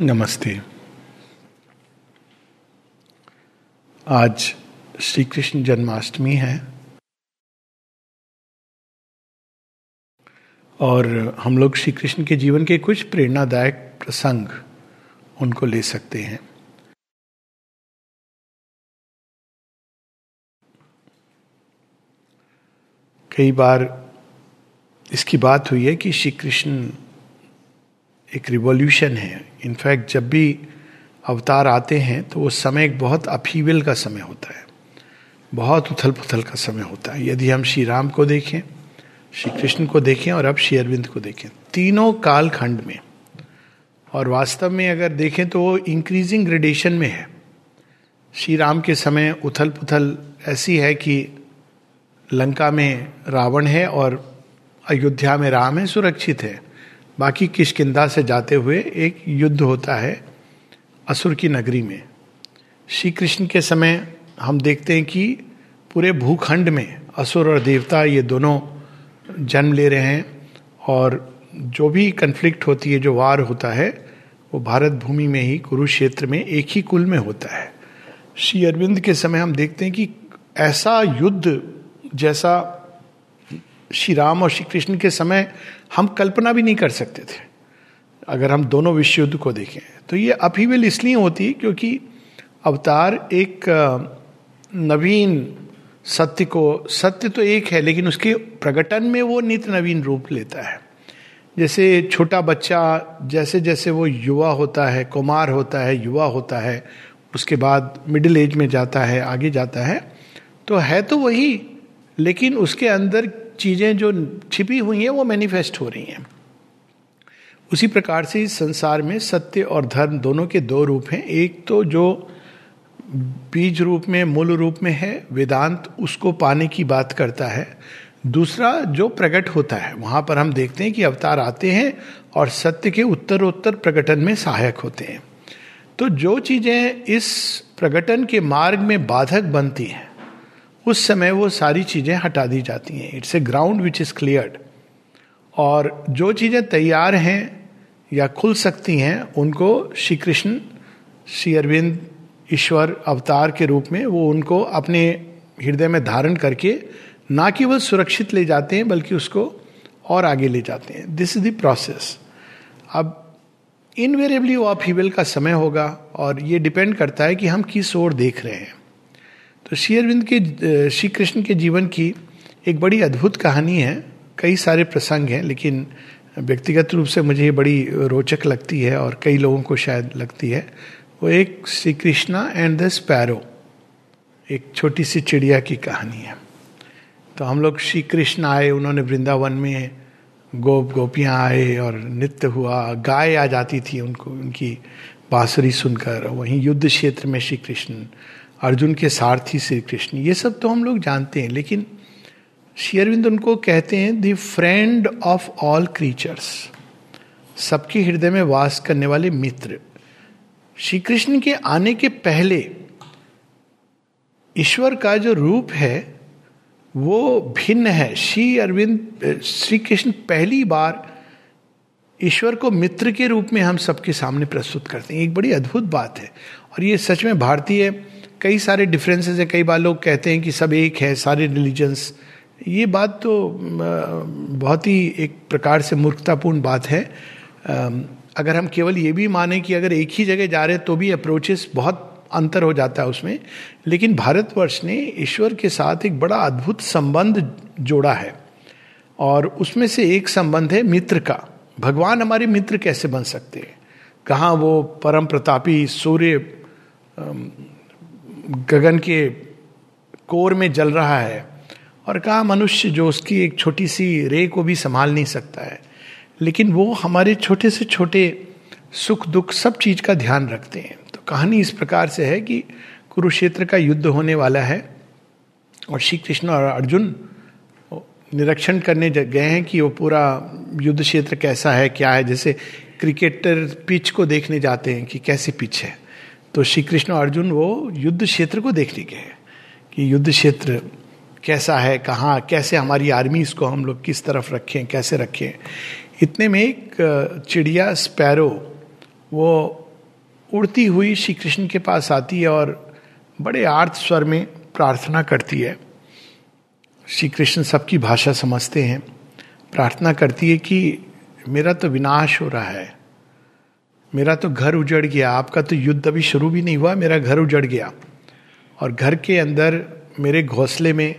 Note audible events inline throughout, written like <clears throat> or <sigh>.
नमस्ते। आज श्री कृष्ण जन्माष्टमी है और हम लोग श्री कृष्ण के जीवन के कुछ प्रेरणादायक प्रसंग उनको ले सकते हैं। कई बार इसकी बात हुई है कि श्री कृष्ण एक रिवॉल्यूशन है। इनफैक्ट जब भी अवतार आते हैं तो वो समय एक बहुत अपीवल का समय होता है। बहुत उथल पुथल का समय होता है। यदि हम श्री राम को देखें, श्री कृष्ण को देखें और अब श्री अरविंद को देखें, तीनों कालखंड में और वास्तव में अगर देखें तो वो इंक्रीजिंग ग्रेडेशन में है। श्री राम के समय उथल पुथल ऐसी है कि लंका में रावण है और अयोध्या में राम है, सुरक्षित है। बाकी किशकिंदा से जाते हुए एक युद्ध होता है असुर की नगरी में। श्री कृष्ण के समय हम देखते हैं कि पूरे भूखंड में असुर और देवता ये दोनों जन्म ले रहे हैं और जो भी कन्फ्लिक्ट होती है, जो वार होता है, वो भारत भूमि में ही, कुरुक्षेत्र में एक ही कुल में होता है। श्री अरविंद के समय हम देखते हैं कि ऐसा युद्ध जैसा श्री राम और श्री कृष्ण के समय हम कल्पना भी नहीं कर सकते थे, अगर हम दोनों विश्व युद्ध को देखें। तो ये अभिविल इसलिए होती है क्योंकि अवतार एक नवीन सत्य को, सत्य तो एक है, लेकिन उसके प्रकटन में वो नित नवीन रूप लेता है। जैसे छोटा बच्चा, जैसे जैसे वो युवा होता है, कुमार होता है, युवा होता है, उसके बाद मिडिल एज में जाता है, आगे जाता है तो है तो वही, लेकिन उसके अंदर चीज़ें जो छिपी हुई हैं, वो मैनिफेस्ट हो रही हैं। उसी प्रकार से इस संसार में सत्य और धर्म दोनों के दो रूप हैं। एक तो जो बीज रूप में, मूल रूप में है, वेदांत उसको पाने की बात करता है। दूसरा, जो प्रकट होता है, वहाँ पर हम देखते हैं कि अवतार आते हैं और सत्य के उत्तरोत्तर प्रकटन में सहायक होते हैं। तो जो चीज़ें इस प्रकटन के मार्ग में बाधक बनती हैं उस समय वो सारी चीज़ें हटा दी जाती हैं। It's a ground which is cleared और जो चीज़ें तैयार हैं या खुल सकती हैं, उनको श्री कृष्ण, श्री अरविंद, ईश्वर अवतार के रूप में वो उनको अपने हृदय में धारण करके ना केवल सुरक्षित ले जाते हैं, बल्कि उसको और आगे ले जाते हैं। दिस इज़ द प्रोसेस अब इनवेरेबली वो अपीवल का समय होगा और ये डिपेंड करता है कि हम किस ओर देख रहे हैं। तो श्री अरविंद के श्री कृष्ण के जीवन की एक बड़ी अद्भुत कहानी है। कई सारे प्रसंग हैं, लेकिन व्यक्तिगत रूप से मुझे ये बड़ी रोचक लगती है और कई लोगों को शायद लगती है। वो एक Sri Krishna and the sparrow, एक छोटी सी चिड़िया की कहानी है। तो हम लोग श्री कृष्ण आए, उन्होंने वृंदावन में गोप गोपियाँ आए और नृत्य हुआ, गाय आ जाती थी उनको, उनकी बांसुरी सुनकर। वहीं युद्ध क्षेत्र में श्री कृष्ण अर्जुन के सारथी श्री कृष्ण। ये सब तो हम लोग जानते हैं, लेकिन शेयरविंद उनको कहते हैं the friend of all creatures सबके हृदय में वास करने वाले मित्र। श्री कृष्ण के आने के पहले ईश्वर का जो रूप है, वो भिन्न है। श्री अरविंद, श्री कृष्ण पहली बार ईश्वर को मित्र के रूप में हम सबके सामने प्रस्तुत करते हैं। एक बड़ी अद्भुत बात है। और ये सच में भारतीय कई सारे डिफरेंसेस है, कई बार लोग कहते हैं कि सब एक है, सारे रिलीजन्स ये बात तो बहुत ही एक प्रकार से मूर्खतापूर्ण बात है। अगर हम केवल ये भी माने कि अगर एक ही जगह जा रहे तो भी अप्रोचेस बहुत अंतर हो जाता है उसमें। लेकिन भारतवर्ष ने ईश्वर के साथ एक बड़ा अद्भुत संबंध जोड़ा है। और उसमें से एक संबंध है मित्र का। भगवान हमारे मित्र कैसे बन सकते हैं? कहाँ वो परम प्रतापी सूर्य गगन के कोर में जल रहा है और कहा, मनुष्य जो उसकी एक छोटी सी रे को भी संभाल नहीं सकता है, लेकिन वो हमारे छोटे से छोटे सुख दुख सब चीज़ का ध्यान रखते हैं। तो कहानी इस प्रकार से है कि कुरुक्षेत्र का युद्ध होने वाला है और श्री कृष्ण और अर्जुन निरीक्षण करने गए हैं कि वो पूरा युद्ध क्षेत्र कैसा है, क्या है, जैसे क्रिकेटर पिच को देखने जाते हैं कि कैसे पिच है। तो श्री कृष्ण अर्जुन वो युद्ध क्षेत्र को देखने गए कि युद्ध क्षेत्र कैसा है, कहाँ, कैसे हमारी आर्मी इसको हम लोग किस तरफ़ रखें, कैसे रखें। इतने में एक चिड़िया, स्पैरो, वो उड़ती हुई श्री कृष्ण के पास आती है और बड़े आर्थ स्वर में प्रार्थना करती है। श्री कृष्ण सबकी भाषा समझते हैं। प्रार्थना करती है कि मेरा तो विनाश हो रहा है। मेरा तो घर उजड़ गया, आपका तो युद्ध अभी शुरू भी नहीं हुआ, मेरा घर उजड़ गया। और घर के अंदर मेरे घोंसले में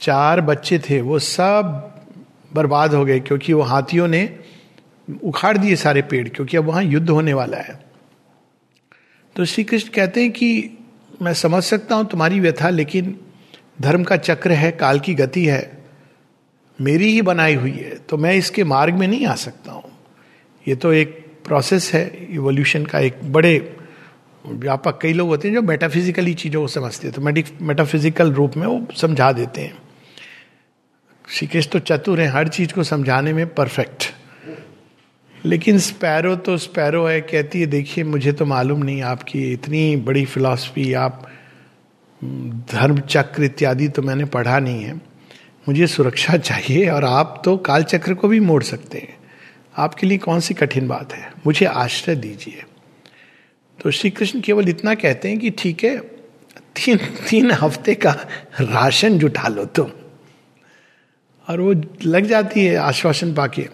चार बच्चे थे, वो सब बर्बाद हो गए, क्योंकि वो हाथियों ने उखाड़ दिए सारे पेड़, क्योंकि अब वहाँ युद्ध होने वाला है। तो श्री कृष्ण कहते हैं कि मैं समझ सकता हूँ तुम्हारी व्यथा, लेकिन धर्म का चक्र है, काल की गति है, मेरी ही बनाई हुई है तो मैं इसके मार्ग में नहीं आ सकता हूँ। ये तो एक प्रोसेस है इवोल्यूशन का एक बड़े व्यापक कई लोग होते हैं जो मेटाफिजिकली चीज़ों को समझते हैं। तो मेटाफिजिकल रूप में वो समझा देते हैं। श्री कृष्ण तो चतुर हैं, हर चीज़ को समझाने में परफेक्ट लेकिन स्पैरो तो स्पैरो है, कहती है, देखिए, मुझे तो मालूम नहीं आपकी इतनी बड़ी फिलॉसफी आप, धर्म चक्र इत्यादि तो मैंने पढ़ा नहीं है। मुझे सुरक्षा <laughs> चाहिए और आप तो काल चक्र को भी मोड़ सकते हैं। आपके लिए कौन सी कठिन बात है? मुझे आश्रय दीजिए। तो श्री कृष्ण केवल इतना कहते हैं कि ठीक है, तीन तीन हफ़्ते का राशन जुटा लो तुम। और वो लग जाती है आश्वासन पाके।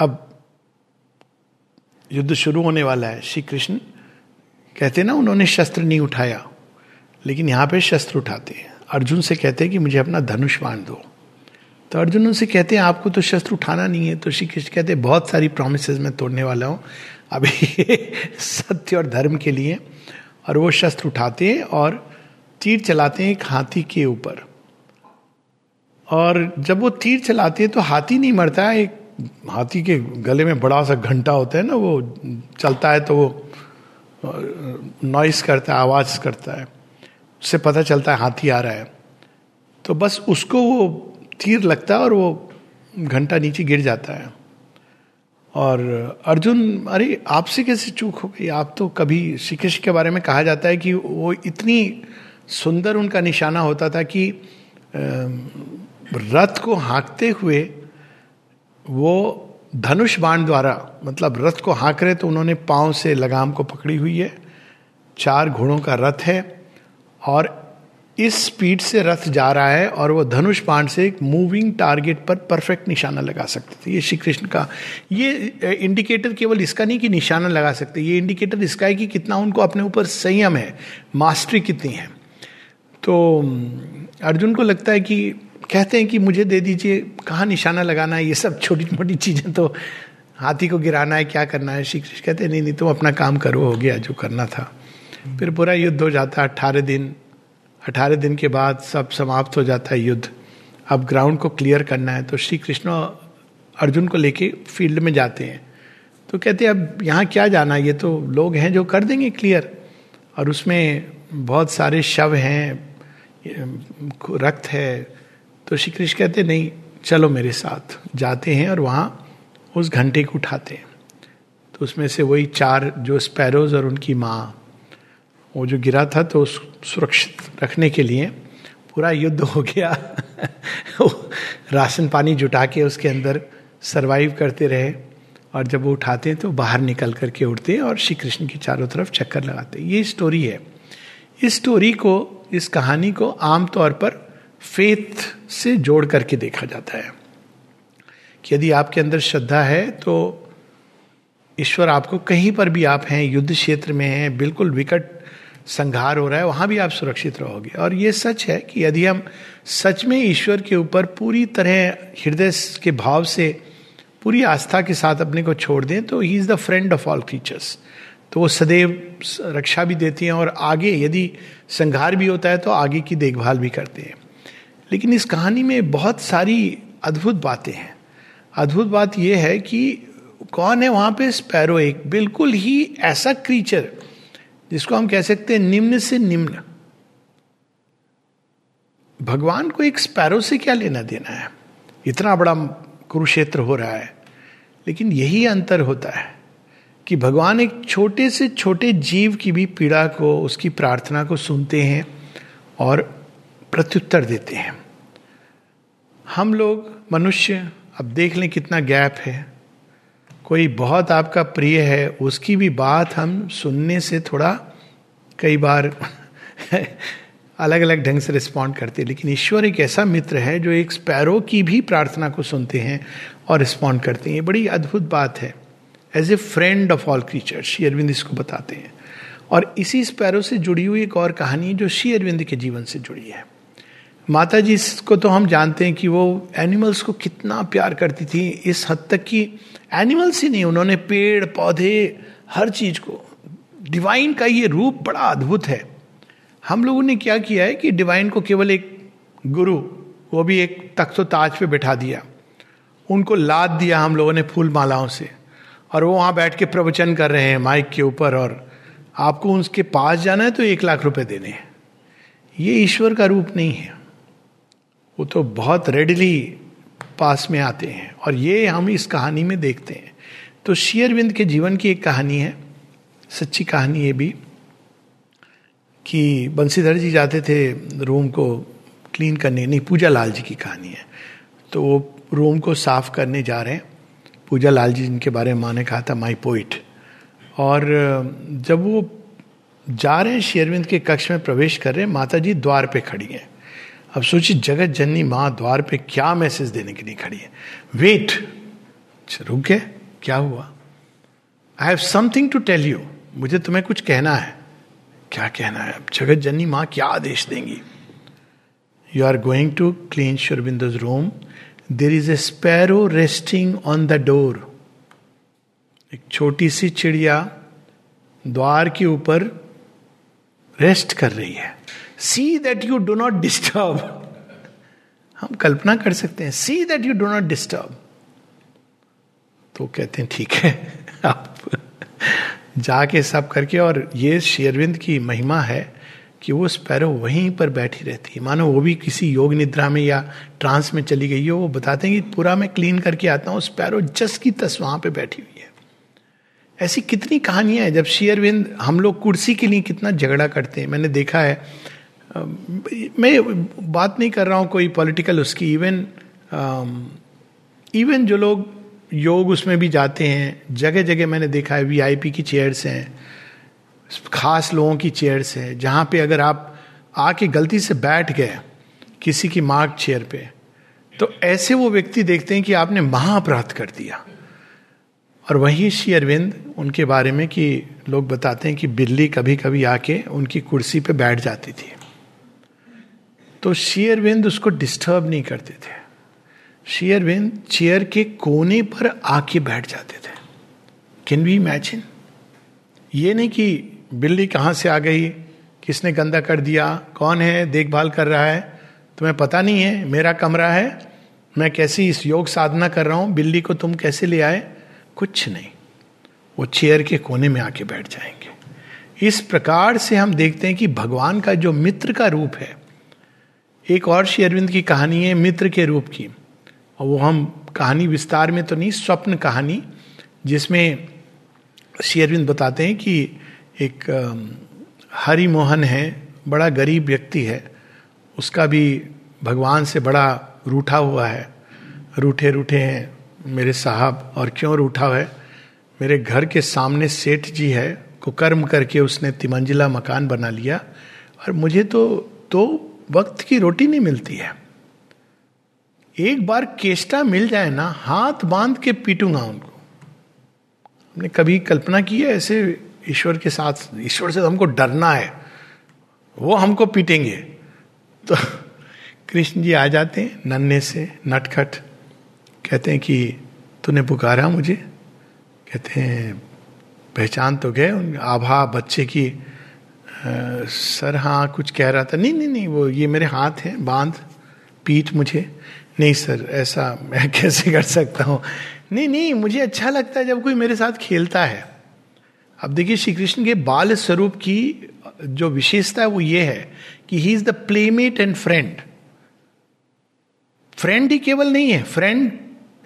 अब युद्ध शुरू होने वाला है। श्री कृष्ण कहते ना, उन्होंने शस्त्र नहीं उठाया, लेकिन यहाँ पे शस्त्र उठाते हैं। अर्जुन से कहते हैं कि मुझे अपना धनुष बाँध दो। तो अर्जुन उनसे कहते हैं, आपको तो शस्त्र उठाना नहीं है। तो श्री कृष्ण कहते हैं, बहुत सारी प्रोमिस मैं तोड़ने वाला हूँ। अभी <laughs> सत्य और धर्म के लिए। और वो शस्त्र उठाते हैं और तीर चलाते हैं एक हाथी के ऊपर। और जब वो तीर चलाते हैं तो हाथी नहीं मरता है, एक हाथी के गले में बड़ा सा घंटा होता है ना, वो चलता है तो वो नॉइस करता है, आवाज़ करता है। उससे पता चलता है हाथी आ रहा है। तो बस उसको वो तीर लगता है और वो घंटा नीचे गिर जाता है। और अर्जुन, अरे आपसे कैसे चूक हो गई? आप तो कभी श्री कृष्ण के बारे में कहा जाता है कि वो इतनी सुंदर उनका निशाना होता था कि रथ को हाँकते हुए वो धनुष बाण द्वारा मतलब रथ को हाँक रहे तो उन्होंने पाँव से लगाम को पकड़ी हुई है। चार घोड़ों का रथ है और इस स्पीड से रथ जा रहा है और वो धनुष बाण से एक मूविंग टारगेट पर परफेक्ट निशाना लगा सकते थे। ये श्री कृष्ण का, ये इंडिकेटर केवल इसका नहीं कि निशाना लगा सकते, ये इंडिकेटर इसका है कि कितना उनको अपने ऊपर संयम है मास्टरी कितनी है। तो अर्जुन को लगता है कि, कहते हैं कि मुझे दे दीजिए, कहाँ निशाना लगाना है, ये सब छोटी मोटी चीज़ें तो हाथी को गिराना है, क्या करना है? श्री कृष्ण कहते नहीं नहीं, तुम अपना काम करो, हो गया, जो करना था। फिर पूरा युद्ध हो जाता है अट्ठारह दिन अठारह दिन के बाद सब समाप्त हो जाता है युद्ध। अब ग्राउंड को क्लियर करना है तो श्री कृष्ण अर्जुन को लेके फ़ील्ड में जाते हैं। तो कहते हैं, अब यहाँ क्या जाना ये तो लोग हैं जो कर देंगे क्लियर और उसमें बहुत सारे शव हैं रक्त है। तो श्री कृष्ण कहते नहीं, चलो मेरे साथ। जाते हैं और वहाँ उस घंटे को उठाते हैं। तो उसमें से वही चार, जो स्पैरोज और उनकी माँ। वो जो गिरा था तो सुरक्षित रखने के लिए पूरा युद्ध हो गया। <laughs> राशन पानी जुटा के उसके अंदर सरवाइव करते रहे और जब वो उठाते हैं तो बाहर निकल करके उड़ते हैं और श्री कृष्ण के चारों तरफ़ चक्कर लगाते। हैं ये स्टोरी है। इस स्टोरी को, इस कहानी को आमतौर पर फेथ से जोड़ करके देखा जाता है। कि यदि आपके अंदर श्रद्धा है तो ईश्वर आपको कहीं पर भी आप हैं, युद्ध क्षेत्र में हैं, बिल्कुल विकट संघार हो रहा है, वहाँ भी आप सुरक्षित रहोगे। और ये सच है कि यदि हम सच में ईश्वर के ऊपर पूरी तरह हृदय के भाव से पूरी आस्था के साथ अपने को छोड़ दें तो he is the friend of all creatures तो वो सदैव रक्षा भी देती हैं और आगे यदि संघार भी होता है तो आगे की देखभाल भी करते हैं। लेकिन इस कहानी में बहुत सारी अद्भुत बातें हैं। अद्भुत बात यह है कि कौन है वहाँ पे स्पैरो एक? बिल्कुल ही ऐसा क्रीचर जिसको हम कह सकते हैं निम्न से निम्न। भगवान को एक स्पैरो से क्या लेना देना है? इतना बड़ा कुरुक्षेत्र हो रहा है। लेकिन यही अंतर होता है कि भगवान एक छोटे से छोटे जीव की भी पीड़ा को, उसकी प्रार्थना को सुनते हैं और प्रत्युत्तर देते हैं। हम लोग मनुष्य, अब देख लें कितना गैप है। कोई बहुत आपका प्रिय है, उसकी भी बात हम सुनने से थोड़ा कई बार <laughs> अलग अलग ढंग से रिस्पॉन्ड करते हैं। लेकिन ईश्वर एक ऐसा मित्र है जो एक स्पैरो की भी प्रार्थना को सुनते हैं और रिस्पॉन्ड करते हैं। ये बड़ी अद्भुत बात है। As a friend of all creature Sri Aurobindo इसको बताते हैं। और इसी स्पैरो से जुड़ी हुई एक और कहानी जो श्री अरविंद के जीवन से जुड़ी है। माता जी को तो हम जानते हैं कि वो एनिमल्स को कितना प्यार करती थी। इस हद तक कि एनिमल्स ही नहीं, उन्होंने पेड़, पौधे, हर चीज़ को। डिवाइन का ये रूप बड़ा अद्भुत है। हम लोगों ने क्या किया है कि डिवाइन को केवल एक गुरु, वो भी एक तख्त ताज पे बैठा दिया। उनको लाद दिया हम लोगों ने फूल मालाओं से। और वो वहाँ बैठ के प्रवचन कर रहे हैं माइक के ऊपर, और आपको उसके पास जाना है तो एक लाख रुपए देने हैं। ये ईश्वर का रूप नहीं है। वो तो बहुत रेडली पास में आते हैं। और ये हम इस कहानी में देखते हैं। तो शेयरविंद के जीवन की एक कहानी है, सच्ची कहानी ये भी, कि बंसीधर जी जाते थे रूम को क्लीन करने, नहीं पूजा लाल जी की कहानी है। तो वो रूम को साफ़ करने जा रहे हैं। पूजा लाल जी जिनके बारे में माँ ने कहा था माई पोइट और, जब वो जा रहे हैं शेरविंद के कक्ष में प्रवेश कर रहे हैं माता जी द्वार पे खड़ी हैं। अब सोचिए जगत जननी माँ द्वार पे क्या मैसेज देने के लिए खड़ी है? वेट अच्छा, रुक गए। क्या हुआ? I have something to tell you मुझे तुम्हें कुछ कहना है। क्या कहना है? अब जगत जननी माँ क्या आदेश देंगी? You are going to clean शुरबिंदोज room there is a sparrow resting on the door एक छोटी सी चिड़िया द्वार के ऊपर रेस्ट कर रही है। See that you do not disturb हम कल्पना कर सकते हैं see that you do not disturb तो कहते हैं, ठीक है, आप जाके सब करके और ये शेरविंद की महिमा है कि वो स्पैरो वहीं पर बैठी रहती है। मानो वो भी किसी योग निद्रा में या ट्रांस में चली गई हो, वो बताते हैं कि पूरा मैं क्लीन करके आता हूँ, स्पैरो जस की तस वहाँ पे बैठी हुई है। ऐसी कितनी कहानियाँ हैं, जब शेयरविंद हम लोग कुर्सी के लिए कितना झगड़ा करते हैं। मैंने देखा है मैं बात नहीं कर रहा हूँ कोई पॉलिटिकल उसकी इवन इवन जो लोग योग उसमें भी जाते हैं जगह जगह मैंने देखा है वीआईपी की चेयर्स हैं, खास लोगों की चेयर्स हैं, जहाँ पे अगर आप आके गलती से बैठ गए किसी की मार्क चेयर पे तो ऐसे वो व्यक्ति देखते हैं कि आपने महाअपराध कर दिया। और वही श्री अरविंद उनके बारे में कि लोग बताते हैं कि बिल्ली कभी कभी आके उनकी कुर्सी पे बैठ जाती थी। तो श्री अरविंद उसको डिस्टर्ब नहीं करते थे। श्री अरविंद चेयर के कोने पर आके बैठ जाते थे। कैन वी इमेजिन ये नहीं कि बिल्ली कहाँ से आ गई, किसने गंदा कर दिया, कौन है, देखभाल कर रहा है, तुम्हें पता नहीं है, मेरा कमरा है, मैं कैसी इस योग साधना कर रहा हूँ, बिल्ली को तुम कैसे ले आए? कुछ नहीं। वो चेयर के कोने में आके बैठ जाएँगे। इस प्रकार से हम देखते हैं कि भगवान का जो मित्र का रूप है एक और श्री अरविंद की कहानी है मित्र के रूप की। और वो हम कहानी विस्तार में तो नहीं, स्वप्न कहानी, जिसमें श्री अरविंद बताते हैं कि एक हरि मोहन है, बड़ा गरीब व्यक्ति है। उसका भी भगवान से बड़ा रूठा हुआ है। रूठे रूठे हैं, मेरे साहब, और क्यों रूठा है? मेरे घर के सामने सेठ जी है, कुकर्म करके उसने तिमंजिला मकान बना लिया। और मुझे तो तो वक्त की रोटी नहीं मिलती है। एक बार केष्टा मिल जाए ना, हाथ बाँध के पीटूँगा उनको। हमने कभी कल्पना की है ऐसे ईश्वर के साथ, ईश्वर से हमको डरना है, वो हमको पीटेंगे। तो कृष्ण जी आ जाते हैं नन्हे से, नटखट, कहते हैं कि तूने पुकारा मुझे? कहते हैं, पहचान तो गए उन आभा बच्चे की सर हाँ कुछ कह रहा था। नहीं नहीं नहीं, वो ये मेरे हाथ हैं, बाँध, पीठ मुझे। नहीं, सर, ऐसा मैं <laughs> कैसे कर सकता हूँ? नहीं नहीं, मुझे अच्छा लगता है जब कोई मेरे साथ खेलता है। अब देखिए श्री कृष्ण के बाल स्वरूप की जो विशेषता है वो ये है कि he is the playmate and friend friend ही केवल नहीं है। फ्रेंड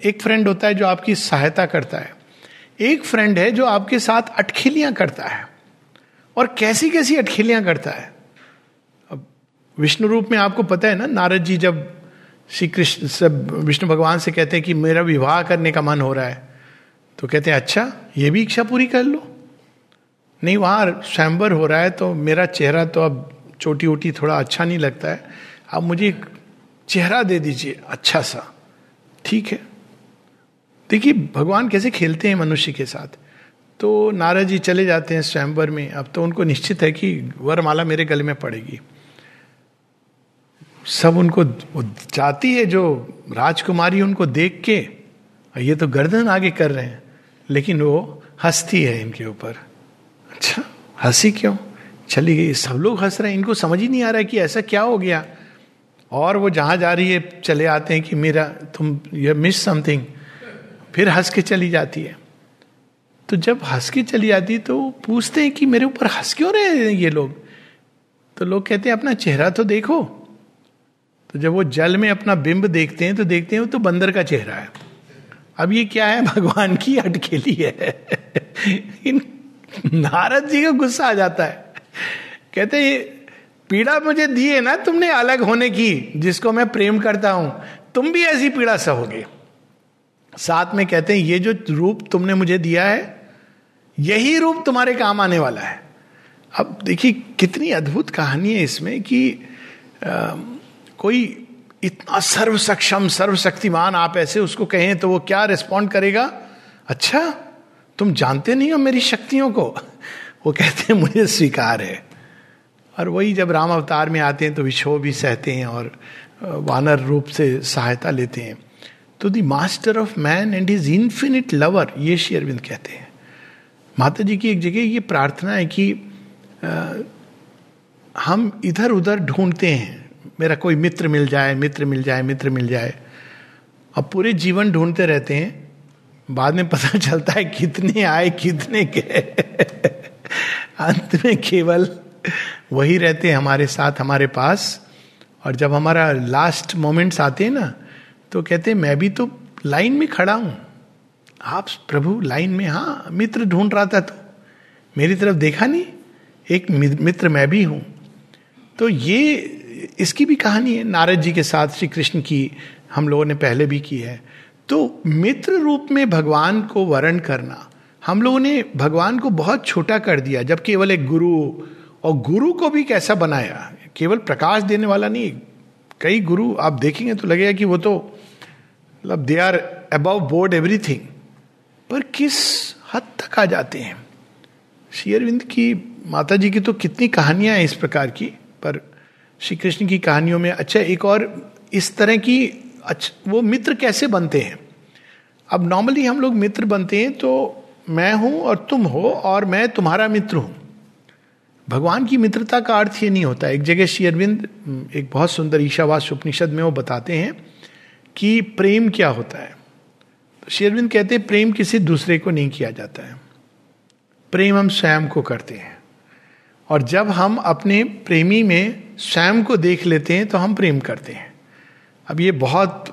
एक फ्रेंड होता है जो आपकी सहायता करता है। एक फ्रेंड है जो आपके साथ अटखिलियाँ करता है। और कैसी कैसी अटखेलियाँ करता है। अब विष्णु रूप में आपको पता है ना, नारद जी जब श्री कृष्ण सब विष्णु भगवान से कहते हैं कि मेरा विवाह करने का मन हो रहा है तो कहते हैं अच्छा ये भी इच्छा पूरी कर लो। नहीं, वहाँ स्वयंवर हो रहा है तो मेरा चेहरा तो अब चोटी ओटी थोड़ा अच्छा नहीं लगता है। आप मुझे एक चेहरा दे दीजिए अच्छा सा। ठीक है। देखिए, भगवान कैसे खेलते हैं मनुष्य के साथ। तो नारद जी चले जाते हैं स्वयंवर में। अब तो उनको निश्चित है कि वरमाला मेरे गले में पड़ेगी। सब उनको जाती है जो राजकुमारी उनको देख के ये तो गर्दन आगे कर रहे हैं। लेकिन वो हंसती है इनके ऊपर। अच्छा हँसी क्यों? चली गई। सब लोग हंस रहे हैं। इनको समझ ही नहीं आ रहा है कि ऐसा क्या हो गया। और वो जहाँ जा रही है, चले आते हैं कि, मेरा, तुम यू मिस समथिंग फिर हंस के चली जाती है। तो जब हंस के चली जाती तो पूछते हैं कि मेरे ऊपर हंस क्यों रहे हैं ये लोग? तो लोग कहते हैं, अपना चेहरा तो देखो। तो जब वो जल में अपना बिंब देखते हैं तो देखते हैं वो तो बंदर का चेहरा है। अब ये क्या है? <laughs> भगवान की अटकेली है। <laughs> इन नारद जी का गुस्सा आ जाता है। कहते पीड़ा मुझे दी है ना तुमने अलग होने की, जिसको मैं प्रेम करता हूँ। तुम भी ऐसी पीड़ा सहोगे। साथ में कहते हैं, ये जो रूप तुमने मुझे दिया है यही रूप तुम्हारे काम आने वाला है। अब देखिए कितनी अद्भुत कहानी है इसमें कि आ, कोई इतना सर्व सक्षम सर्वशक्तिमान आप ऐसे उसको कहें तो वो क्या रिस्पॉन्ड करेगा? अच्छा तुम जानते नहीं हो मेरी शक्तियों को। वो कहते हैं मुझे स्वीकार है। और वही जब राम अवतार में आते हैं तो विक्षोभ भी सहते हैं और वानर रूप से सहायता लेते हैं। तो the master of man and his infinite lover ये श्री अरविंद कहते हैं। माता जी की एक जगह ये प्रार्थना है कि आ, हम इधर उधर ढूंढते हैं। मेरा कोई मित्र मिल जाए मित्र मिल जाए मित्र मिल जाए। अब पूरे जीवन ढूंढते रहते हैं। बाद में पता <laughs> चलता है कितने आए कितने गए। <laughs> अंत में केवल वही रहते हैं हमारे साथ हमारे पास। और जब हमारा लास्ट मोमेंट्स आते हैं ना तो कहते हैं मैं भी तो लाइन में खड़ा हूँ। आप प्रभु लाइन में हाँ मित्र ढूंढ रहा था तो। मेरी तरफ़ देखा नहीं, एक मित्र मैं भी हूँ। तो ये, इसकी भी कहानी है, नारद जी के साथ श्री कृष्ण की हम लोगों ने पहले भी की है। तो मित्र रूप में भगवान को वर्ण करना, हम लोगों ने भगवान को बहुत छोटा कर दिया, जब केवल एक गुरु, और गुरु को भी कैसा बनाया? केवल प्रकाश देने वाला नहीं, कई गुरु, आप देखेंगे तो लगेगा कि वो तो मतलब they are above board everything पर किस हद तक आ जाते हैं? शेयरविंद की माता जी की तो कितनी कहानियाँ हैं इस प्रकार की, पर श्री कृष्ण की कहानियों में अच्छा एक और इस तरह की अच्छा वो मित्र कैसे बनते हैं? अब नॉर्मली हम लोग मित्र बनते हैं तो मैं हूँ और तुम हो और मैं तुम्हारा मित्र हूँ। भगवान की मित्रता का अर्थ ये नहीं होता। एक जगह श्री अरविंद, एक बहुत सुंदर ईशावास उपनिषद में वो बताते हैं कि प्रेम क्या होता है। श्री अरविंद कहते हैं, प्रेम किसी दूसरे को नहीं किया जाता है। प्रेम हम स्वयं को करते हैं। और जब हम अपने प्रेमी में स्वयं को देख लेते हैं तो हम प्रेम करते हैं। अब ये बहुत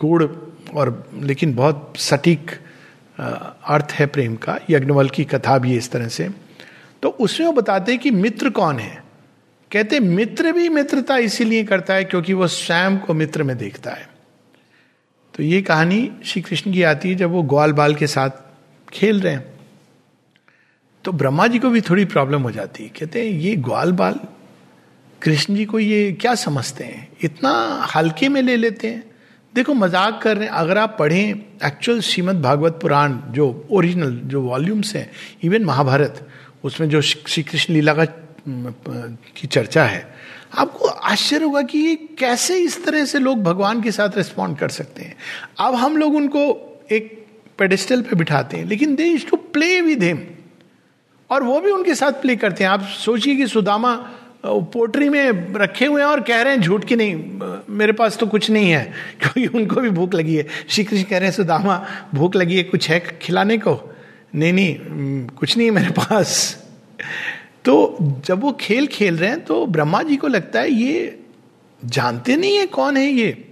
गुड़ और लेकिन बहुत सटीक अर्थ है प्रेम का। यज्ञवल की कथा भी इस तरह से। तो उसमें वो बताते हैं कि मित्र कौन है? कहते मित्र भी मित्रता इसीलिए करता है क्योंकि वो स्वयं को मित्र में देखता है। तो ये कहानी श्री कृष्ण की आती है जब वो ग्वाल बाल के साथ खेल रहे हैं। तो ब्रह्मा जी को भी थोड़ी प्रॉब्लम हो जाती है। कहते हैं, ये ग्वाल बाल, कृष्ण जी को ये क्या समझते हैं? इतना हल्के में ले लेते हैं। देखो, मज़ाक कर रहे हैं। अगर आप पढ़ें एक्चुअल श्रीमद भागवत पुराण, जो ओरिजिनल जो वॉल्यूम्स हैं इवन महाभारत, उसमें जो श्री कृष्ण लीला का की चर्चा है आपको आश्चर्य होगा कि कैसे इस तरह से लोग भगवान के साथ रिस्पॉन्ड कर सकते हैं। अब हम लोग उनको एक पेडिस्टल पे बिठाते हैं, लेकिन they is to play with him और वो भी उनके साथ प्ले करते हैं। आप सोचिए कि सुदामा पोट्री में रखे हुए हैं और कह रहे हैं, झूठ की नहीं मेरे पास तो कुछ नहीं है। <laughs> क्योंकि उनको भी भूख लगी है। श्री कृष्ण कह रहे हैं, सुदामा, भूख लगी है, कुछ है? खिलाने को? नहीं नहीं कुछ नहीं मेरे पास। तो जब वो खेल खेल रहे हैं तो ब्रह्मा जी को लगता है, ये जानते नहीं है कौन है ये?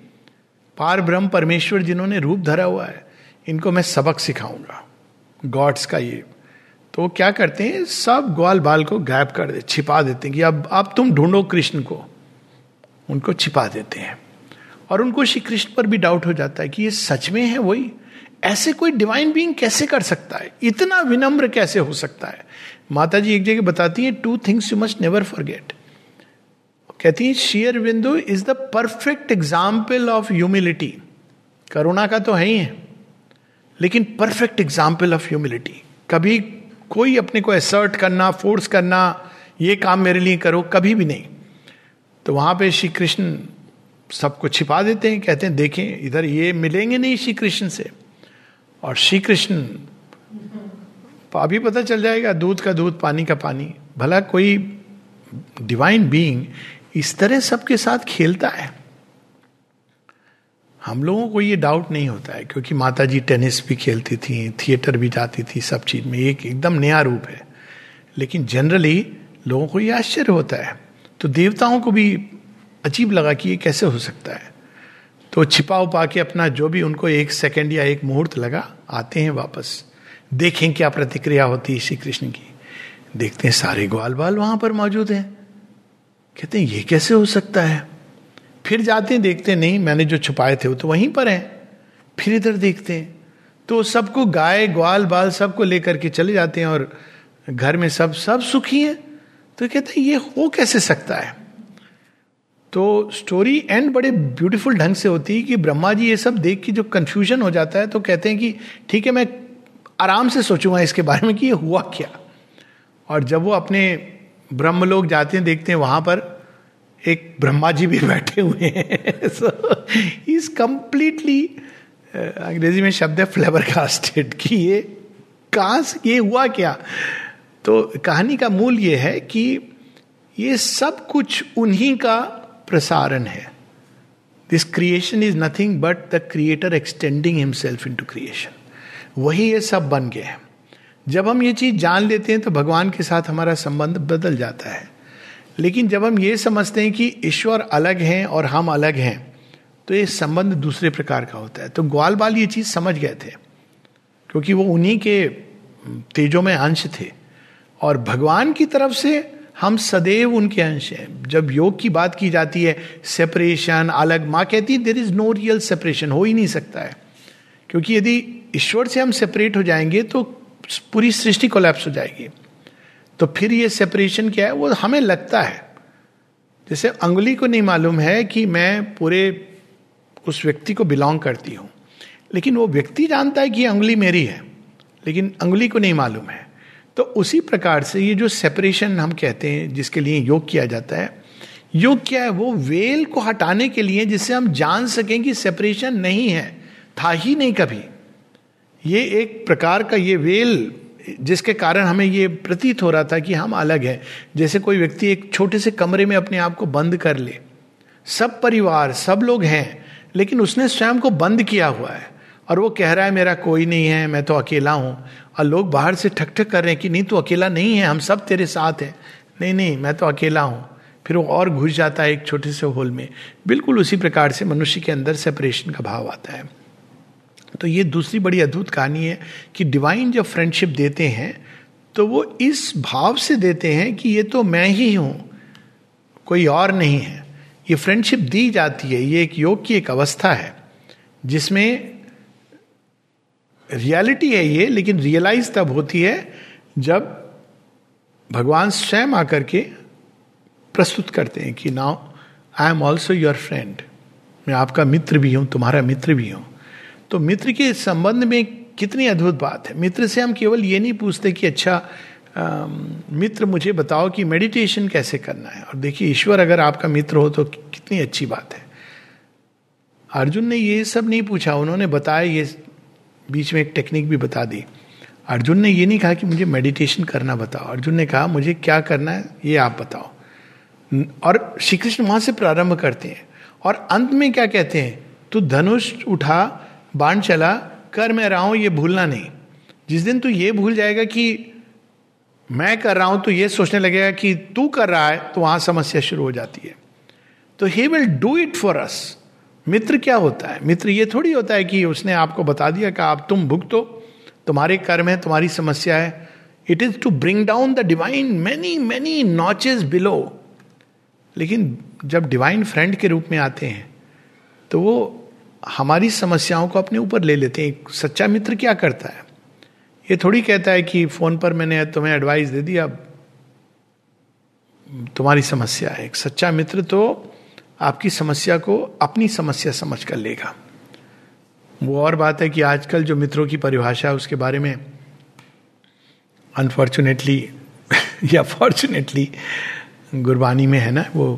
पार ब्रह्म परमेश्वर जिन्होंने रूप धरा हुआ है, इनको मैं सबक सिखाऊँगा। गॉड्स का ये। तो क्या करते हैं, सब ग्वाल बाल को गायब कर दे, छिपा देते हैं कि अब अब तुम ढूंढो कृष्ण को। उनको छिपा देते हैं। और उनको श्री कृष्ण पर भी डाउट हो जाता है कि ये सच में है वही? ऐसे कोई डिवाइन बीइंग कैसे कर सकता है? इतना विनम्र कैसे हो सकता है? माता जी एक जगह बताती हैं two things you must never forget कहती हैं Sri Aurobindo is the perfect example of humility करुणा का तो है ही है, लेकिन परफेक्ट एग्ज़ाम्पल ऑफ़ ह्यूमिलिटी कभी कोई अपने को असर्ट करना फोर्स करना, ये काम मेरे लिए करो, कभी भी नहीं. तो वहाँ पे श्री कृष्ण सबको छिपा देते हैं, कहते हैं, देखें, इधर ये मिलेंगे नहीं श्री कृष्ण से. और श्री कृष्ण अभी पता चल जाएगा, दूध का दूध, पानी का पानी। भला कोई डिवाइन बीइंग इस तरह सबके साथ खेलता है? हम लोगों को ये डाउट नहीं होता है, क्योंकि माता जी टेनिस भी खेलती थी थिएटर भी जाती थी सब चीज़ में, एक एकदम नया रूप है। लेकिन जनरली लोगों को ये आश्चर्य होता है। तो देवताओं को भी अजीब लगा कि ये कैसे हो सकता है। तो छिपा उपा के अपना जो भी उनको एक सेकंड या एक मुहूर्त लगा, आते हैं वापस। देखें क्या प्रतिक्रिया होती है श्री कृष्ण की। देखते हैं सारे ग्वाल बाल वहाँ पर मौजूद हैं। कहते हैं, ये कैसे हो सकता है? फिर जाते हैं, देखते हैं, नहीं, मैंने जो छुपाए थे वो तो वहीं पर है। फिर इधर देखते हैं तो सबको गाय, ग्वाल बाल सबको लेकर के चले जाते हैं और घर में सब सब सुखी हैं। तो कहते हैं, ये हो कैसे सकता है? तो स्टोरी एंड बड़े ब्यूटीफुल ढंग से होती है कि ब्रह्मा जी ये सब देख के जो कंफ्यूजन हो जाता है तो कहते हैं कि, ठीक है, मैं आराम से सोचूँगा इसके बारे में कि ये हुआ क्या। और जब वो अपने ब्रह्म लोग जाते हैं, देखते हैं वहाँ पर एक ब्रह्मा जी भी <laughs> बैठे हुए हैं। सो इज़ कंप्लीटली अंग्रेज़ी में शब्द है फ्लेवर कास्टेड कि ये कहाँ ये हुआ क्या। तो कहानी का मूल ये है कि ये सब कुछ उन्हीं का प्रसारण है। This creation is nothing but the creator extending himself into creation वही ये सब बन गए हैं। जब हम ये चीज़ जान लेते हैं तो भगवान के साथ हमारा संबंध बदल जाता है। लेकिन जब हम ये समझते हैं कि ईश्वर अलग हैं और हम अलग हैं तो ये संबंध दूसरे प्रकार का होता है। तो ग्वाल बाल ये चीज़ समझ गए थे, क्योंकि वो उन्हीं के तेजों में अंश थे। और भगवान की तरफ़ से हम सदैव उनके अंश हैं। जब योग की बात की जाती है सेपरेशन अलग, माँ कहती है there is no real separation हो ही नहीं सकता है। क्योंकि यदि ईश्वर से हम सेपरेट हो जाएँगे तो पूरी सृष्टि कोलैप्स हो जाएगी। तो फिर ये सेपरेशन क्या है? वो हमें लगता है। जैसे अंगुली को नहीं मालूम है कि मैं पूरे उस व्यक्ति को बिलोंग करती हूँ। लेकिन वो व्यक्ति जानता है कि अंगुली मेरी है, लेकिन अंगुली को नहीं मालूम है। तो उसी प्रकार से ये जो सेपरेशन हम कहते हैं, जिसके लिए योग किया जाता है, योग क्या है? वो वेल को हटाने के लिए जिससे हम जान सकें कि सेपरेशन नहीं है, था ही नहीं कभी। ये एक प्रकार का ये वेल, जिसके कारण हमें ये प्रतीत हो रहा था कि हम अलग हैं। जैसे कोई व्यक्ति एक छोटे से कमरे में अपने आप को बंद कर ले। सब परिवार, सब लोग हैं, लेकिन उसने स्वयं को बंद किया हुआ है। और वो कह रहा है, मेरा कोई नहीं है, मैं तो अकेला हूँ। और लोग बाहर से ठक ठक कर रहे हैं कि, नहीं तो अकेला नहीं है, हम सब तेरे साथ हैं। नहीं नहीं, मैं तो अकेला हूँ। फिर वो और घुस जाता है एक छोटे से होल में। बिल्कुल उसी प्रकार से मनुष्य के अंदर सेपरेशन का भाव आता है। तो ये दूसरी बड़ी अद्भुत कहानी है कि डिवाइन जब फ्रेंडशिप देते हैं तो वो इस भाव से देते हैं कि ये तो मैं ही हूँ, कोई और नहीं है। ये फ्रेंडशिप दी जाती है, ये एक योग की एक अवस्था है, जिसमें रियलिटी है ये, लेकिन रियलाइज़ तब होती है जब भगवान स्वयं आकर के प्रस्तुत करते हैं कि now I am also your friend मैं आपका मित्र भी हूँ, तुम्हारा मित्र भी हूँ। तो मित्र के संबंध में कितनी अद्भुत बात है। मित्र से हम केवल ये नहीं पूछते कि अच्छा आ, मित्र मुझे बताओ कि मेडिटेशन कैसे करना है। और देखिए ईश्वर अगर आपका मित्र हो तो कितनी अच्छी बात है। अर्जुन ने ये सब नहीं पूछा उन्होंने बताया ये बीच में एक टेक्निक भी बता दी। अर्जुन ने ये नहीं कहा कि मुझे मेडिटेशन करना बताओ। अर्जुन ने कहा मुझे क्या करना है ये आप बताओ। और श्री कृष्ण वहाँ से प्रारंभ करते हैं। और अंत में क्या कहते हैं? तू धनुष उठा बाण चला, कर मैं रहा हूँ, ये भूलना नहीं। जिस दिन तू ये भूल जाएगा कि मैं कर रहा हूँ तो ये सोचने लगेगा कि तू कर रहा है तो वहाँ समस्या शुरू हो जाती है। तो he will do it for us मित्र क्या होता है? मित्र ये थोड़ी होता है कि उसने आपको बता दिया कि आप, तुम भुगतो, तुम्हारे कर्म है, तुम्हारी समस्या है। It is to bring down the divine many many notches below लेकिन जब डिवाइन फ्रेंड के रूप में आते हैं तो वो हमारी समस्याओं को अपने ऊपर ले लेते हैं। एक सच्चा मित्र क्या करता है? ये थोड़ी कहता है कि फ़ोन पर मैंने तुम्हें एडवाइस दे दी, अब तुम्हारी समस्या है। एक सच्चा मित्र तो आपकी समस्या को अपनी समस्या समझ कर लेगा। वो और बात है कि आजकल जो मित्रों की परिभाषा है, उसके बारे में अनफॉर्चुनेटली <laughs> या फॉर्चुनेटली गुरबानी में है ना वो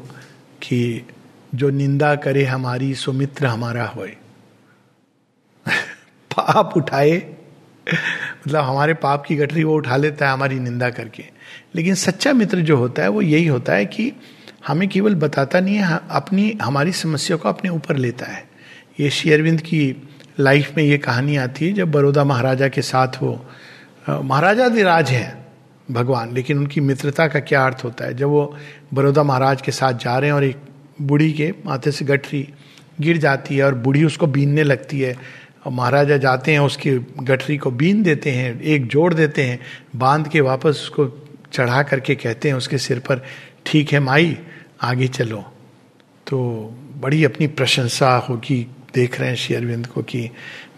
कि जो निंदा करे हमारी, सुमित्र हमारा होए। पाप उठाए मतलब हमारे पाप की गठरी वो उठा लेता है हमारी निंदा करके। लेकिन सच्चा मित्र जो होता है, वो यही होता है कि हमें केवल बताता नहीं है अपनी, हमारी समस्या को अपने ऊपर लेता है। ये शेयरविंद की लाइफ में ये कहानी आती है, जब बड़ौदा महाराजा के साथ वो महाराजा दिराज है भगवान, लेकिन उनकी मित्रता का क्या अर्थ होता है? जब वो बड़ौदा महाराज के साथ जा रहे हैं और एक बूढ़ी के माथे से गठरी गिर जाती है और बूढ़ी उसको बीनने लगती है। और महाराजा जाते हैं, उसकी गठरी को बीन देते हैं, एक जोड़ देते हैं, बाँध के वापस उसको चढ़ा करके कहते हैं, उसके सिर पर, ठीक है माई, आगे चलो। तो बड़ी अपनी प्रशंसा होगी, देख रहे हैं शेयरविंद को कि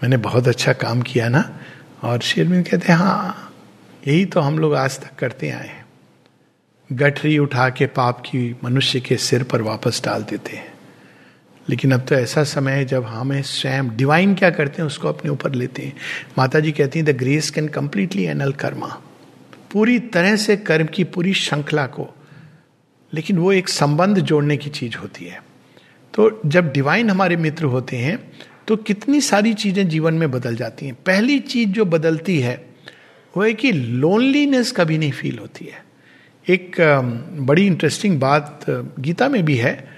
मैंने बहुत अच्छा काम किया ना? और शेरविंद कहते हैं हाँ यही तो हम लोग आज तक करते आए हैं। गठरी उठा के पाप की मनुष्य के सिर पर वापस डाल देते हैं। लेकिन अब तो ऐसा समय है जब हमें स्वयं डिवाइन क्या करते हैं, उसको अपने ऊपर लेते हैं। माता जी कहती हैं the grace can completely annul karma पूरी तरह से कर्म की पूरी श्रृंखला को। लेकिन वो एक संबंध जोड़ने की चीज़ होती है। तो जब डिवाइन हमारे मित्र होते हैं तो कितनी सारी चीज़ें जीवन में बदल जाती हैं। पहली चीज़ जो बदलती है, वो है कि लोनलीनेस कभी नहीं फील होती है। एक बड़ी इंटरेस्टिंग बात गीता में भी है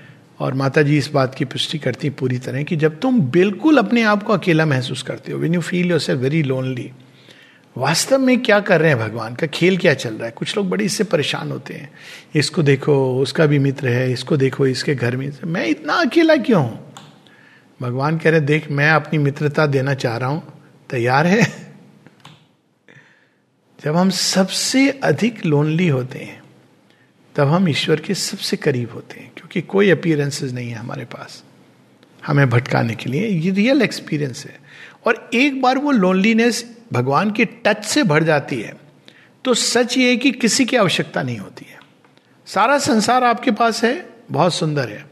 और माता जी इस बात की पुष्टि करती पूरी तरह कि जब तुम बिल्कुल अपने आप को अकेला महसूस करते हो when you feel yourself very lonely वास्तव में क्या कर रहे हैं भगवान? का खेल क्या चल रहा है? कुछ लोग बड़ी इससे परेशान होते हैं। इसको देखो, उसका भी मित्र है, इसको देखो, इसके घर में मैं इतना अकेला क्यों हूँ? भगवान कह रहे देख, मैं अपनी मित्रता देना चाह रहा हूँ। तैयार है? जब हम सबसे अधिक लोनली होते हैं, तब हम ईश्वर के सबसे करीब होते हैं, क्योंकि कोई अपियरेंसेस नहीं है हमारे पास। हमें भटकाने के लिए ये रियल एक्सपीरियंस है। और एक बार वो लोनलीनेस भगवान के टच से भर जाती है तो सच ये है कि किसी की आवश्यकता नहीं होती है। सारा संसार आपके पास है, बहुत सुंदर है।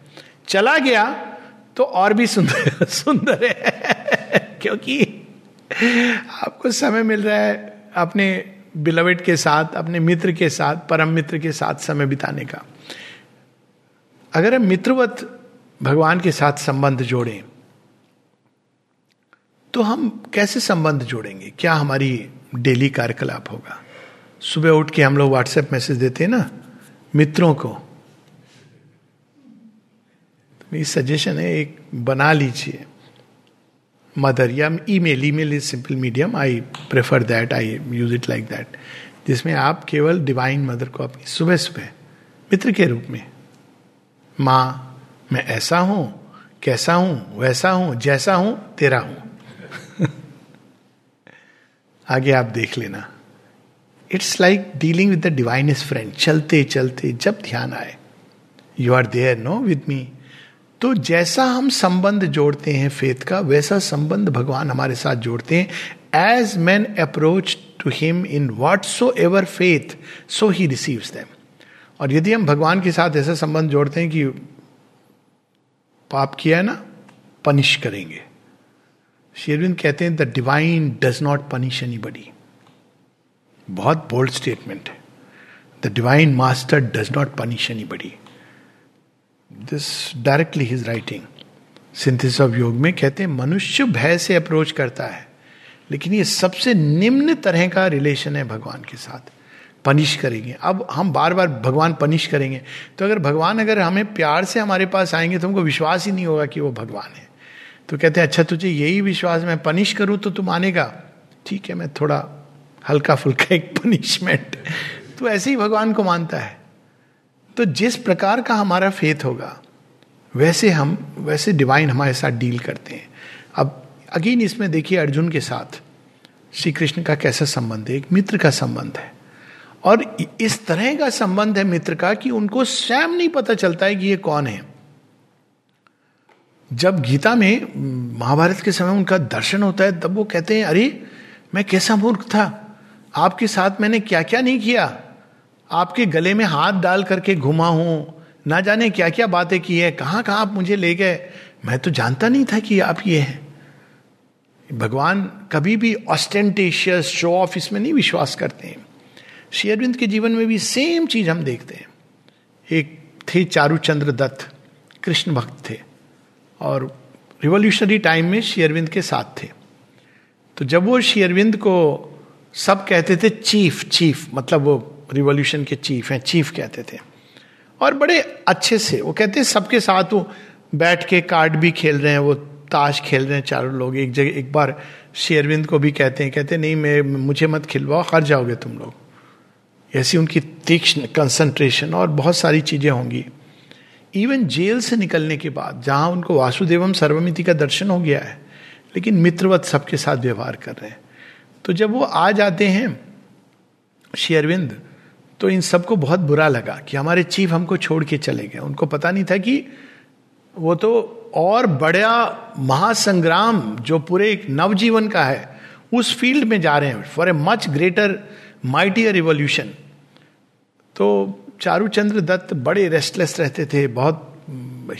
चला गया तो और भी सुंदर <laughs> सुंदर है, क्योंकि आपको समय मिल रहा है अपने बिलवेट के साथ, अपने मित्र के साथ, परम मित्र के साथ समय बिताने का। अगर हम मित्रवत भगवान के साथ संबंध जोड़ें तो हम कैसे संबंध जोड़ेंगे? क्या हमारी डेली कार्यकलाप होगा? सुबह उठ के हम लोग व्हाट्सएप मैसेज देते हैं ना, मित्रों को। तो सजेशन है, एक बना लीजिए। मदर, या email email is simple medium I prefer that I use it like that जिसमें आप केवल डिवाइन मदर को अपनी सुबह सुबह मित्र के रूप में, माँ, मैं ऐसा हूँ, कैसा हूँ, वैसा हूँ, जैसा हूँ, तेरा हूँ। <laughs> आगे आप देख लेना। It's like dealing with the divine his friend चलते चलते जब ध्यान आए। You are there no with me तो जैसा हम संबंध जोड़ते हैं फेथ का, वैसा संबंध भगवान हमारे साथ जोड़ते हैं। As man approach to him in whatsoever faith so he receives them और यदि हम भगवान के साथ ऐसा संबंध जोड़ते हैं कि पाप किया है ना पनिश करेंगे। शेरविंद कहते हैं the divine does not punish anybody बहुत बोल्ड स्टेटमेंट है। The divine master does not punish anybody this directly his writing synthesis of योग में कहते हैं मनुष्य भय से अप्रोच करता है लेकिन ये सबसे निम्न तरह का रिलेशन है भगवान के साथ पनिश करेंगे अब हम बार बार भगवान पनिश करेंगे तो अगर भगवान अगर हमें प्यार से हमारे पास आएँगे तो हमको विश्वास ही नहीं होगा कि वो भगवान है तो कहते हैं अच्छा तुझे यही विश्वास मैं पनिश करूँ तो तू मानेगा ठीक है मैं थोड़ा हल्का फुल्का एक पनिशमेंट तो ऐसे ही भगवान को मानता है तो जिस प्रकार का हमारा फेथ होगा, वैसे हम, वैसे डिवाइन हमारे साथ डील करते हैं। अब अगेन इसमें देखिए अर्जुन के साथ, श्री कृष्ण का कैसा संबंध है? एक मित्र का संबंध है। और इस तरह का संबंध है मित्र का कि उनको स्वयं नहीं पता चलता है कि ये कौन है। जब गीता में, महाभारत के समय उनका दर्शन होता है, तब वो कहते हैं, अरे, मैं कैसा मूर्ख था? आपके साथ मैंने क्या क्या नहीं किया? आपके गले में हाथ डाल करके घुमा हूँ। ना जाने क्या क्या बातें की है। कहाँ कहाँ आप मुझे ले गए? मैं तो जानता नहीं था कि आप ये हैं। भगवान कभी भी ऑस्टेंटेशियस शो ऑफ़ इसमें नहीं विश्वास करते हैं। श्री अरविंद के जीवन में भी सेम चीज़ हम देखते हैं। एक थे चारूचंद्र दत्त, कृष्ण भक्त थे। और रिवोल्यूशनरी टाइम में श्री अरविंद के साथ थे। तो जब वो श्री अरविंद को सब कहते थे, चीफ चीफ मतलब वो रिवॉल्यूशन के चीफ हैं चीफ कहते थे। और बड़े अच्छे से वो कहते हैं सबके साथ वो बैठ के कार्ड भी खेल रहे हैं वो ताश खेल रहे हैं चारों लोग एक जगह एक बार शेरविंद को भी कहते हैं कहते हैं, नहीं मैं मुझे मत खिलवाओ हर जाओगे तुम लोग। ऐसी उनकी तीक्ष्ण कंसंट्रेशन और बहुत सारी चीज़ें होंगी। इवन जेल से निकलने के बाद जहाँ उनको वासुदेवम सर्वमिति का दर्शन हो गया है लेकिन मित्रवत सबके साथ व्यवहार कर रहे हैं। तो जब वो आ जाते हैं शेरविंद तो इन सबको बहुत बुरा लगा कि हमारे चीफ हमको छोड़ के चले गए। उनको पता नहीं था कि वो तो और बड़ा महासंग्राम जो पूरे एक नवजीवन का है, उस फ़ील्ड में जा रहे हैं for a much greater mightier revolution तो चारूचंद्र दत्त बड़े रेस्टलेस रहते थे, बहुत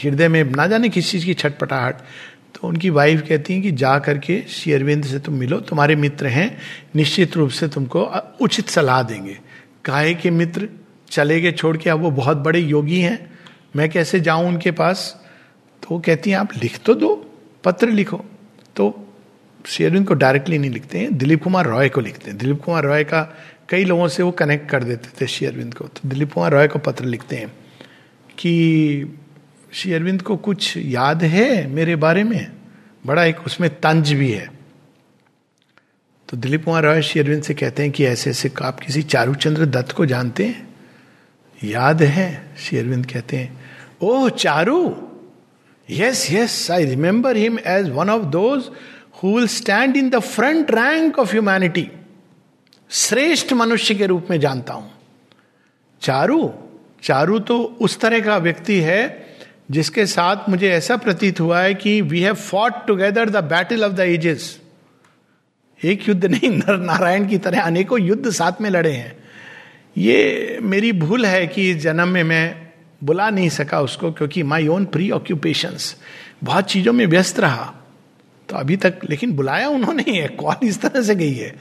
हृदय में ना जाने किस चीज़ की छटपटाहट। तो उनकी वाइफ कहती हैं कि जा करके श्री अरविंद से तुम मिलो, तुम्हारे मित्र हैं, निश्चित रूप से तुमको उचित सलाह देंगे। काहे के मित्र चले गए, छोड़ के, अब वो बहुत बड़े योगी हैं, मैं कैसे जाऊँ उनके पास? तो वो कहती हैं, आप लिख तो दो, पत्र लिखो। तो शेरविंद को डायरेक्टली नहीं लिखते हैं, दिलीप कुमार रॉय को लिखते हैं। दिलीप कुमार रॉय का कई लोगों से वो कनेक्ट कर देते थे शेरविंद को। तो दिलीप कुमार रॉय को पत्र लिखते हैं कि श्री अरविंद को कुछ याद है मेरे बारे में? बड़ा एक उसमें तंज भी है। तो दिलीप कुमार रॉय श्री अरविंद से कहते हैं कि ऐसे ऐसे आप किसी चारूचंद्र दत्त को जानते हैं? याद है, श्री अरविंद कहते हैं। ओह, Charu! Yes yes I remember him as one of those who will stand in the front rank of humanity श्रेष्ठ मनुष्य के रूप में जानता हूँ। चारू? चारू तो उस तरह का व्यक्ति है जिसके साथ मुझे ऐसा प्रतीत हुआ है कि we have fought together the battle of the ages एक युद्ध नहीं, नर नारायण की तरह अनेकों युद्ध साथ में लड़े हैं। ये मेरी भूल है कि इस जन्म में मैं बुला नहीं सका उसको, क्योंकि माई ओन प्री ऑक्यूपेशंस बहुत चीज़ों में व्यस्त रहा। तो अभी तक, लेकिन बुलाया उन्होंने है कौन इस तरह से गई है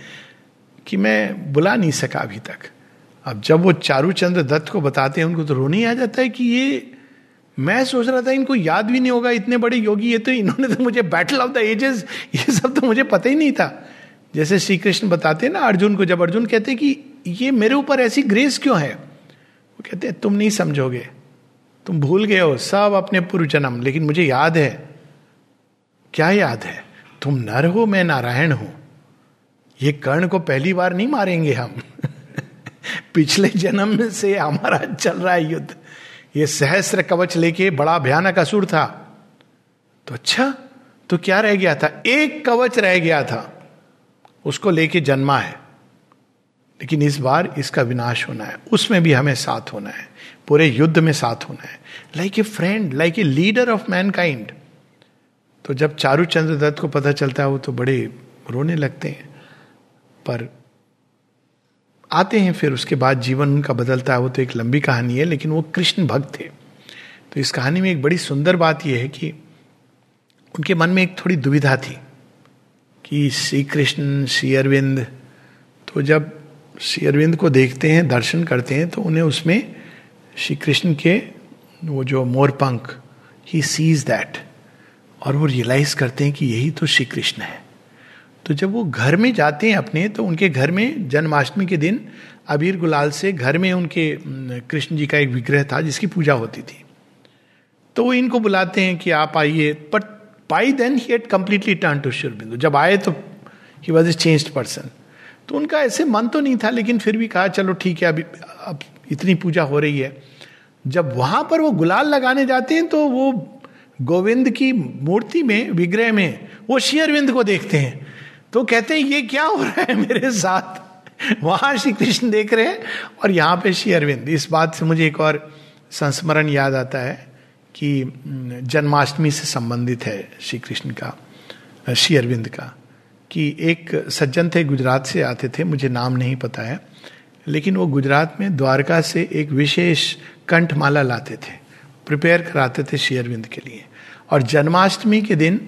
कि मैं बुला नहीं सका अभी तक? अब जब वो चारूचंद्र दत्त को बताते हैं, उनको तो रोने आ जाता है कि ये, मैं सोच रहा था इनको याद भी नहीं होगा, इतने बड़े योगी, ये तो इन्होंने तो मुझे बैटल ऑफ़ द एजेस ये सब तो मुझे पता ही नहीं था। जैसे श्री कृष्ण बताते हैं ना अर्जुन को, जब अर्जुन कहते कि ये मेरे ऊपर ऐसी ग्रेस क्यों है? वो कहते हैं, तुम नहीं समझोगे। तुम भूल गए हो, सब अपने पूर्व जन्म लेकिन मुझे याद है। क्या याद है? तुम नर हो, मैं नारायण हूँ। ये कर्ण को पहली बार नहीं मारेंगे हम। <laughs> पिछले जन्म से हमारा चल रहा है युद्ध। ये सहस्र कवच लेके बड़ा भयानक असुर था। तो अच्छा तो क्या रह गया था? एक कवच रह गया था। उसको लेके जन्मा है। लेकिन इस बार इसका विनाश होना है। उसमें भी हमें साथ होना है। पूरे युद्ध में साथ होना है। Like a friend like a leader of mankind तो जब चारू चंद्र दत्त को पता चलता है, वो तो बड़े रोने लगते हैं। पर आते हैं फिर, उसके बाद जीवन उनका बदलता है। वो तो एक लंबी कहानी है, लेकिन वो कृष्ण भक्त थे। तो इस कहानी में एक बड़ी सुंदर बात यह है कि उनके मन में एक थोड़ी दुविधा थी। कि श्री कृष्ण श्री अरविंद तो जब श्री अरविंद को देखते हैं, दर्शन करते हैं तो उन्हें उसमें श्री कृष्ण के वो जो मोरपंख ही सीज दैट और वो रियलाइज़ करते हैं कि यही तो श्री कृष्ण है। तो जब वो घर में जाते हैं अपने तो उनके घर में जन्माष्टमी के दिन अबीर गुलाल से घर में उनके कृष्ण जी का एक विग्रह था जिसकी पूजा होती थी। तो वो इनको बुलाते हैं कि आप आइए but by then he had completely turn to बिंदु जब आए तो he was a changed person तो उनका ऐसे मन तो नहीं था, लेकिन फिर भी कहा, चलो ठीक है, अभी अब इतनी पूजा हो रही है। जब वहाँ पर वो गुलाल लगाने जाते हैं तो वो गोविंद की मूर्ति में, विग्रह में, वो शेयरविंद को देखते हैं। तो कहते हैं, ये क्या हो रहा है मेरे साथ? वहाँ श्री कृष्ण देख रहे हैं और यहाँ पे श्री अरविंद। इस बात से मुझे एक और संस्मरण याद आता है। कि जन्माष्टमी से संबंधित है श्री कृष्ण का श्री अरविंद का, कि एक सज्जन थे गुजरात से आते थे, मुझे नाम नहीं पता है, लेकिन वो गुजरात में द्वारका से एक विशेष कंठमाला लाते थे, प्रिपेयर कराते थे शेयरविंद के लिए। और जन्माष्टमी के दिन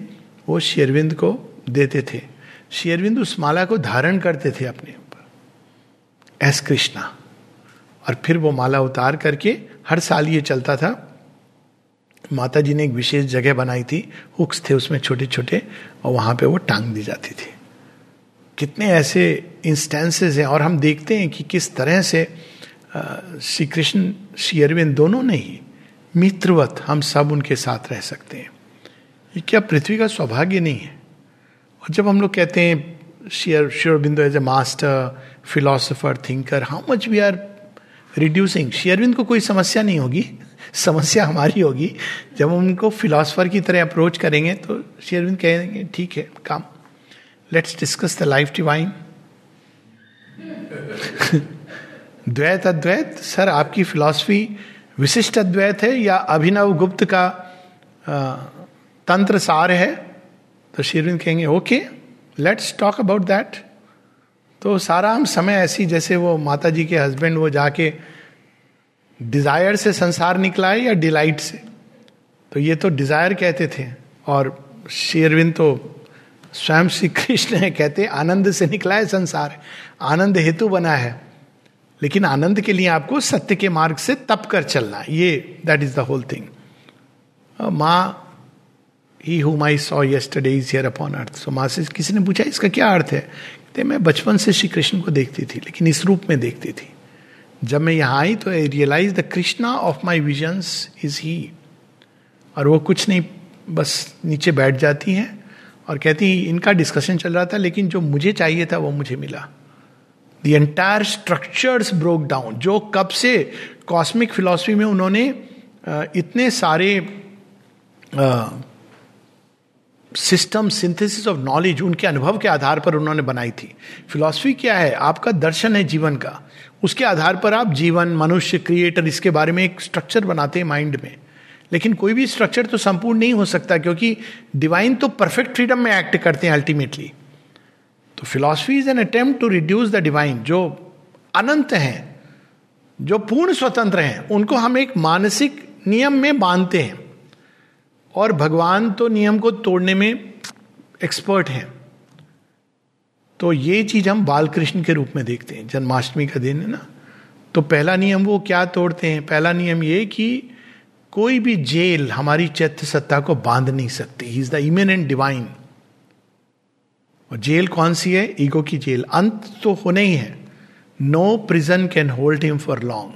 वो शेयरविंद को देते थे। शेयरविंद उस माला को धारण करते थे अपने ऊपर, एस कृष्णा। और फिर वो माला उतार करके हर साल ये चलता था माता जी ने एक विशेष जगह बनाई थी, हुक्स थे उसमें छोटे छोटे और वहाँ पे वो टांग दी जाती थी। कितने ऐसे इंस्टेंसेस हैं, और हम देखते हैं कि किस तरह से श्री कृष्ण श्री अरविंद दोनों ने ही मित्रवत हम सब उनके साथ रह सकते हैं। ये क्या पृथ्वी का सौभाग्य नहीं है? और जब हम लोग कहते हैं शेयर शेयरबिंदो as a master philosopher thinker how much we are reducing शेयरबिंद को कोई समस्या नहीं होगी। समस्या हमारी होगी। जब हम उनको फिलोसफर की तरह अप्रोच करेंगे तो शेरविंद कहेंगे, ठीक है, काम। Let's discuss the life divine dvaita advaita, sir, आपकी फिलॉसफी विशिष्ट अद्वैत है या अभिनव गुप्त का तंत्र सार है? तो शेरविंद कहेंगे, okay let's talk about that तो सारा हम समय ऐसी, जैसे वो माता जी के हस्बैंड वो जाके डिज़ायर से संसार निकला है या डिलाइट से? तो ये तो डिज़ायर कहते थे, और शेरविन तो स्वयं श्री कृष्ण है, कहते आनंद से निकला है संसार, आनंद हेतु बना है, लेकिन आनंद के लिए आपको सत्य के मार्ग से तप कर चलना ये that is the whole thing माँ he who my saw yesterday is here upon earth so माँ से किसी ने पूछा, इसका क्या अर्थ है? कहते मैं बचपन से श्री कृष्ण को देखती थी, लेकिन इस रूप में देखती थी। जब मैं यहाँ आई तो I realise the Krishna of my visions is he और वो कुछ नहीं, बस नीचे बैठ जाती हैं और कहती इनका डिस्कशन चल रहा था, लेकिन जो मुझे चाहिए था वो मुझे मिला। The entire structures broke down जो कब से कॉस्मिक फिलॉसफी में उन्होंने इतने सारे सिस्टम सिंथेसिस ऑफ़ नॉलेज उनके अनुभव के आधार पर उन्होंने बनाई थी। फिलॉसफी क्या है? आपका दर्शन है जीवन का। उसके आधार पर आप जीवन, मनुष्य क्रिएटर इसके बारे में एक स्ट्रक्चर बनाते हैं माइंड में। लेकिन कोई भी स्ट्रक्चर तो संपूर्ण नहीं हो सकता, क्योंकि डिवाइन तो परफेक्ट फ्रीडम में एक्ट करते हैं अल्टीमेटली तो philosophy is an attempt to reduce the divine जो अनंत हैं, जो पूर्ण स्वतंत्र हैं, उनको हम एक मानसिक नियम में बांधते हैं। और भगवान तो नियम को तोड़ने में एक्सपर्ट हैं। तो ये चीज़ हम बाल कृष्ण के रूप में देखते हैं, जन्माष्टमी का दिन है ना। तो पहला नियम वो क्या तोड़ते हैं? पहला नियम ये कि कोई भी जेल हमारी चैत्य सत्ता को बाँध नहीं सकती। He is the immanent divine और जेल कौन सी है? ईगो की जेल। अंत तो होने ही है। No prison can hold him for long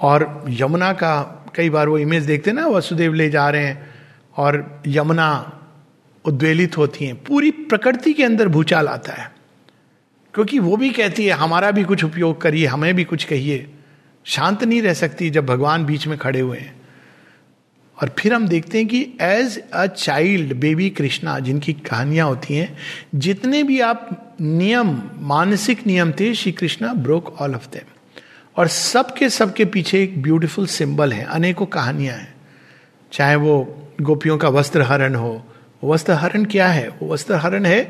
और यमुना का कई बार वो इमेज देखते ना, वसुदेव ले जा रहे हैं और यमुना उद्वेलित होती हैं। पूरी प्रकृति के अंदर भूचाल आता है। क्योंकि वो भी कहती है, हमारा भी कुछ उपयोग करिए, हमें भी कुछ कहिए। शांत नहीं रह सकती जब भगवान बीच में खड़े हुए हैं। और फिर हम देखते हैं कि as a child baby Krishna जिनकी कहानियाँ होती हैं, जितने भी आप नियम, मानसिक नियम थे, Shri Krishna broke all of them और सबके सबके पीछे एक ब्यूटीफुल सिंबल है, अनेकों कहानियाँ हैं। चाहे वो गोपियों का वस्त्र हरण हो वस्त्र हरण क्या है? वो वस्त्र हरण है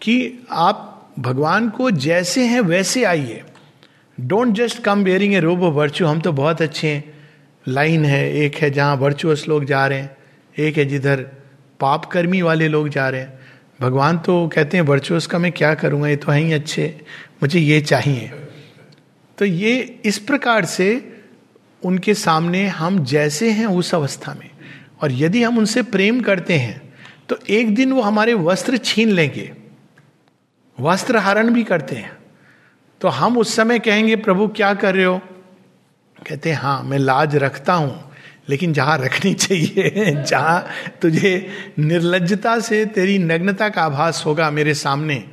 कि आप भगवान को जैसे हैं, वैसे आइए। Don't just come wearing a robe of virtue हम तो बहुत अच्छे हैं। लाइन है, एक है जहाँ वर्चुअस लोग जा रहे हैं, एक है जिधर पापकर्मी वाले लोग जा रहे हैं। भगवान तो कहते हैं वर्चुअस का मैं क्या करूँगा? ये तो है ही अच्छे। मुझे ये चाहिए। तो ये इस प्रकार से उनके सामने हम जैसे हैं उस अवस्था में। और यदि हम उनसे प्रेम करते हैं तो एक दिन वो हमारे वस्त्र छीन लेंगे, वस्त्र हरण भी करते हैं। तो हम उस समय कहेंगे, प्रभु, क्या कर रहे हो? कहते हैं हाँ मैं लाज रखता हूँ, लेकिन जहाँ रखनी <laughs> चाहिए, जहाँ तुझे निर्लजता से तेरी नग्नता का आभास होगा मेरे सामने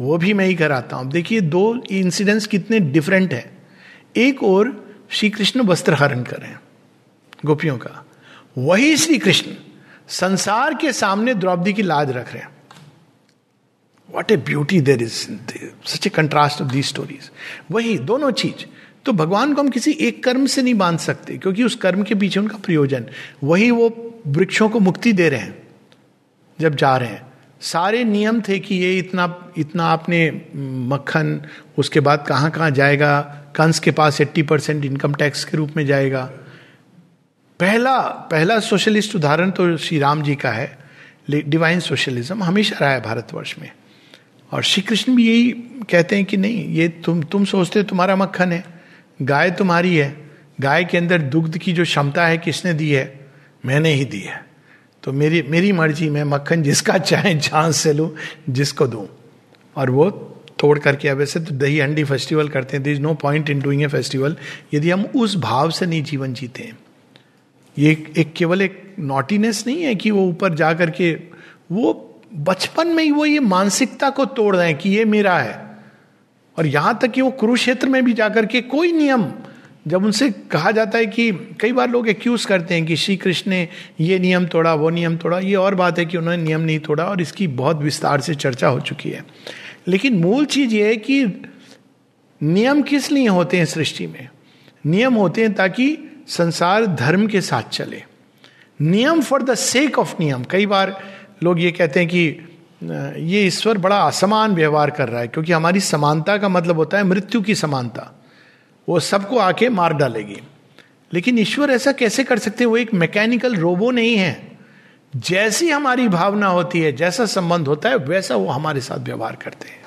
वो भी मैं ही कराता हूँ। देखिए, दो इंसिडेंट्स कितने डिफरेंट है। एक और श्री कृष्ण वस्त्र हरण कर, गोपियों का। वही श्री कृष्ण संसार के सामने द्रौपदी की लाज रख रहे हैं। What a beauty there is such a contrast of the stories वही, दोनों चीज़। तो भगवान को हम किसी एक कर्म से नहीं बाँध सकते, क्योंकि उस कर्म के पीछे उनका प्रयोजन। वही वो वृक्षों को मुक्ति दे रहे हैं, जब जा रहे हैं। सारे नियम थे कि ये इतना इतना आपने मक्खन, उसके बाद कहाँ कहाँ जाएगा? कंस के पास एट्टी परसेंट इनकम टैक्स के रूप में जाएगा। पहला पहला सोशलिस्ट उदाहरण तो श्री राम जी का है डिवाइन सोशलिज्म हमेशा रहा है भारतवर्ष में। और श्री कृष्ण भी यही कहते हैं कि नहीं, ये तुम तुम सोचते हो तुम्हारा मक्खन है, गाय तुम्हारी है, गाय के अंदर दुग्ध की जो क्षमता है किसने दी है? मैंने ही दी है। तो मेरी मेरी मर्ज़ी, मैं मक्खन जिसका चाहे जहाँ से लूँ, जिसको दूँ। और वो तोड़ करके अब वैसे तो दही हंडी फेस्टिवल करते हैं there is no point in doing a festival यदि हम उस भाव से नहीं जीवन जीते हैं। ये एक केवल एक नॉटीनेस नहीं है कि वो ऊपर जा करके, वो बचपन में ही वो ये मानसिकता को तोड़ रहे हैं कि ये मेरा है। और यहाँ तक कि वो कुरुक्षेत्र में भी जाकर के कोई नियम जब उनसे कहा जाता है कि कई बार लोग एक्यूज करते हैं कि श्री कृष्ण ने ये नियम तोड़ा, वो नियम तोड़ा। ये और बात है कि उन्होंने नियम नहीं तोड़ा और इसकी बहुत विस्तार से चर्चा हो चुकी है। लेकिन मूल चीज़ ये है कि नियम किस लिए होते हैं सृष्टि में? नियम होते हैं ताकि संसार धर्म के साथ चले। नियम फॉर द सेक ऑफ़ नियम। कई बार लोग ये कहते हैं कि ये ईश्वर बड़ा असमान व्यवहार कर रहा है, क्योंकि हमारी समानता का मतलब होता है मृत्यु की समानता। वो सबको आके मार डालेगी। लेकिन ईश्वर ऐसा कैसे कर सकते वो एक मैकेनिकल रोबो नहीं है। जैसी हमारी भावना होती है, जैसा संबंध होता है, वैसा वो हमारे साथ व्यवहार करते हैं।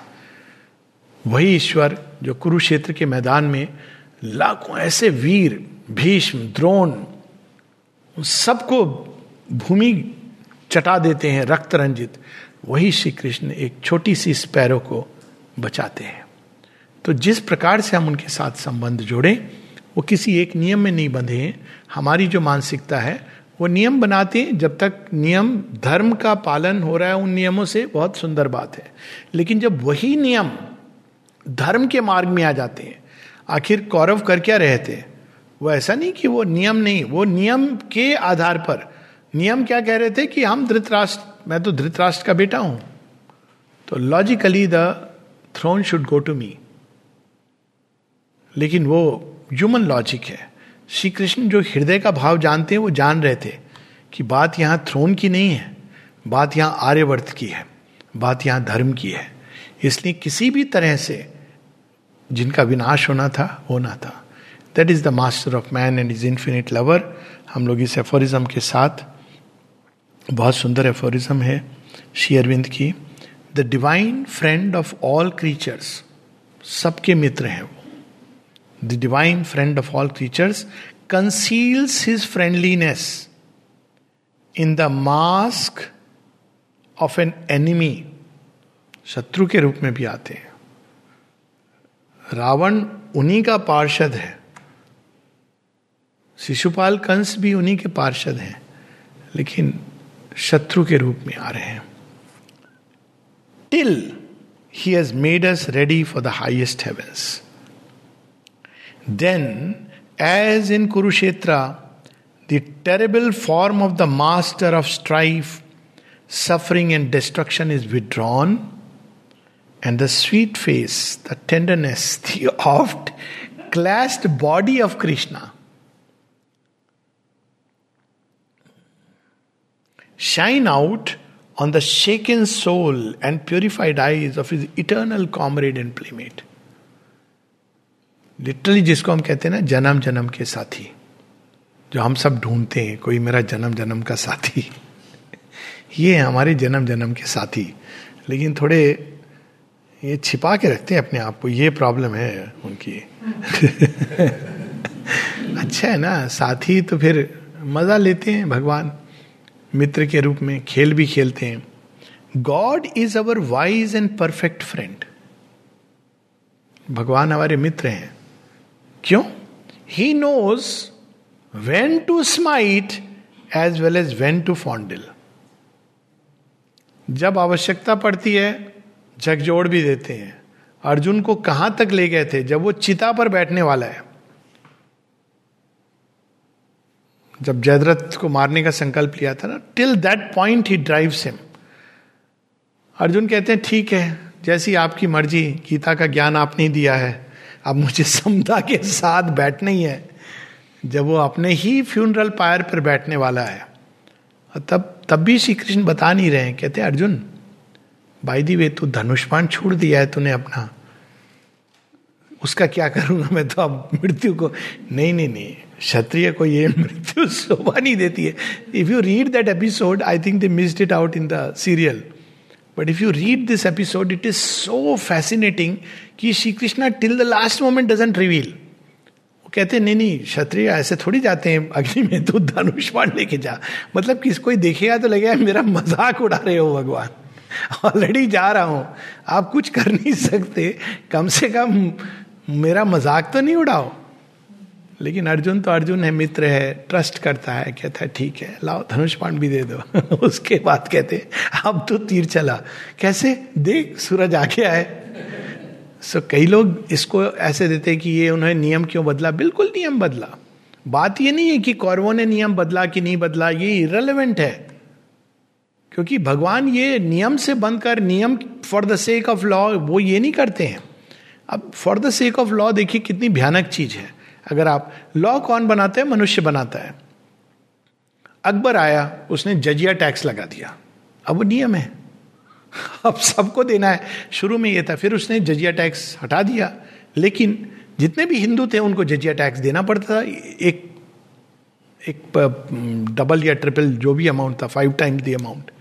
वही ईश्वर जो कुरुक्षेत्र के मैदान में लाखों ऐसे वीर, भीष्म, द्रोण सबको भूमि चटा देते हैं, रक्त रंजित। वही श्री कृष्ण एक छोटी सी स्पैरो को बचाते हैं। तो जिस प्रकार से हम उनके साथ संबंध जोड़े, वो किसी एक नियम में नहीं बंधे हैं। हमारी जो मानसिकता है, वो नियम बनाते हैं। जब तक नियम, धर्म का पालन हो रहा है उन नियमों से, बहुत सुंदर बात है। लेकिन जब वही नियम धर्म के मार्ग में आ जाते हैं, आखिर कौरव कर क्या रहे थे? वो ऐसा नहीं कि वो नियम नहीं, वो नियम के आधार पर। नियम क्या कह रहे थे कि हम धृतराष्ट्र, मैं तो धृतराष्ट्र का बेटा हूँ। तो logically the throne should go to me लेकिन वो ह्यूमन लॉजिक है। श्री कृष्ण जो हृदय का भाव जानते हैं, वो जान रहे थे कि बात यहाँ थ्रोन की नहीं है, बात यहाँ आर्यवर्त की है, बात यहाँ धर्म की है। इसलिए किसी भी तरह से जिनका विनाश होना था होना था। That is the master of man and is infinite lover हम लोग इस एफोरिज्म के साथ, बहुत सुंदर एफोरिज्म है श्री अरविंद की। The divine friend of all creatures सबके मित्र हैं the divine friend of all creatures conceals his friendliness in the mask of an enemy शत्रु के रूप में भी आते हैं। रावण उन्हीं का पार्षद है। शिशुपाल कंस भी उन्हीं के पार्षद हैं, लेकिन शत्रु के रूप में आ रहे हैं। Till he has made us ready for the highest heavens Then, as in Kurushetra, the terrible form of the master of strife, suffering, and destruction is withdrawn, and the sweet face, the tenderness, <laughs> the oft clasped body of Krishna shine out on the shaken soul and purified eyes of his eternal comrade and playmate. Literally जिसको हम कहते हैं ना जन्म जन्म के साथी, जो हम सब ढूंढते हैं, कोई मेरा जन्म जन्म का साथी। <laughs> ये हमारे जन्म जन्म के साथी। लेकिन थोड़े ये छिपा के रखते हैं अपने आप को, ये प्रॉब्लम है उनकी। <laughs> अच्छा है ना, साथी तो फिर मज़ा लेते हैं भगवान। मित्र के रूप में खेल भी खेलते हैं। God is our wise and perfect friend भगवान हमारे मित्र हैं। क्यों? He knows when to smite as well as when to fondle जब आवश्यकता पड़ती है झकझोड़ भी देते हैं। अर्जुन को कहाँ तक ले गए थे? जब वो चिता पर बैठने वाला है। जब जयद्रथ को मारने का संकल्प लिया था ना till that point he drives him Arjun कहते हैं, ठीक है, जैसी आपकी मर्ज़ी, गीता का ज्ञान आपने दिया है। अब मुझे समता के साथ बैठना ही है। जब वो अपने ही फ्यूनरल पायर पर बैठने वाला है। और तब तब भी श्री कृष्ण बता नहीं रहे कहते अर्जुन बाई दी वे तू धनुष्पान छोड़ दिया है तूने अपना। उसका क्या करूँगा मैं तो अब मृत्यु को नहीं नहीं नहीं। क्षत्रिय को ये मृत्यु <laughs> शोभा नहीं देती है। If you read that episode I think they missed it out in the serial but if you read this episode it is so fascinating कि Shri Krishna till the last moment doesn't reveal वो कहते नहीं नहीं, क्षत्रिय, ऐसे थोड़ी जाते हैं, अग्नि में तो धनुष बाण लेके जा। मतलब किस कोई देखेगा तो लगेगा मेरा मज़ाक उड़ा रहे हो भगवान। ऑलरेडी जा रहा हूँ। आप कुछ कर नहीं सकते। कम से कम मेरा मज़ाक तो नहीं उड़ाओ। लेकिन अर्जुन तो अर्जुन है, मित्र है ट्रस्ट करता है, कहता है, ठीक है, लाओ, धनुष पांड भी दे दो। <laughs> उसके बाद कहते, अब तो तीर चला। कैसे? देख, सूरज आके आए सो कई लोग इसको ऐसे देते कि ये उन्होंने नियम क्यों बदला? बिल्कुल नियम बदला। बात ये नहीं है कि कौरवों ने नियम बदला कि नहीं बदला, ये इरेलीवेंट है। क्योंकि भगवान ये नियम से बंद कर नियम for the sake of law वो ये नहीं करते हैं। अब for the sake of law देखिए कितनी भयानक चीज़ है। अगर आप लॉ कौन बनाते हैं? मनुष्य बनाता है। अकबर आया, उसने जजिया टैक्स लगा दिया। अब वो नियम है। <laughs> अब सबको देना है। शुरू में ये था, फिर उसने जजिया टैक्स हटा दिया। लेकिन जितने भी हिंदू थे, उनको जजिया टैक्स देना पड़ता था। एक एक डबल या ट्रिपल जो भी अमाउंट था फाइव टाइम्स द अमाउंट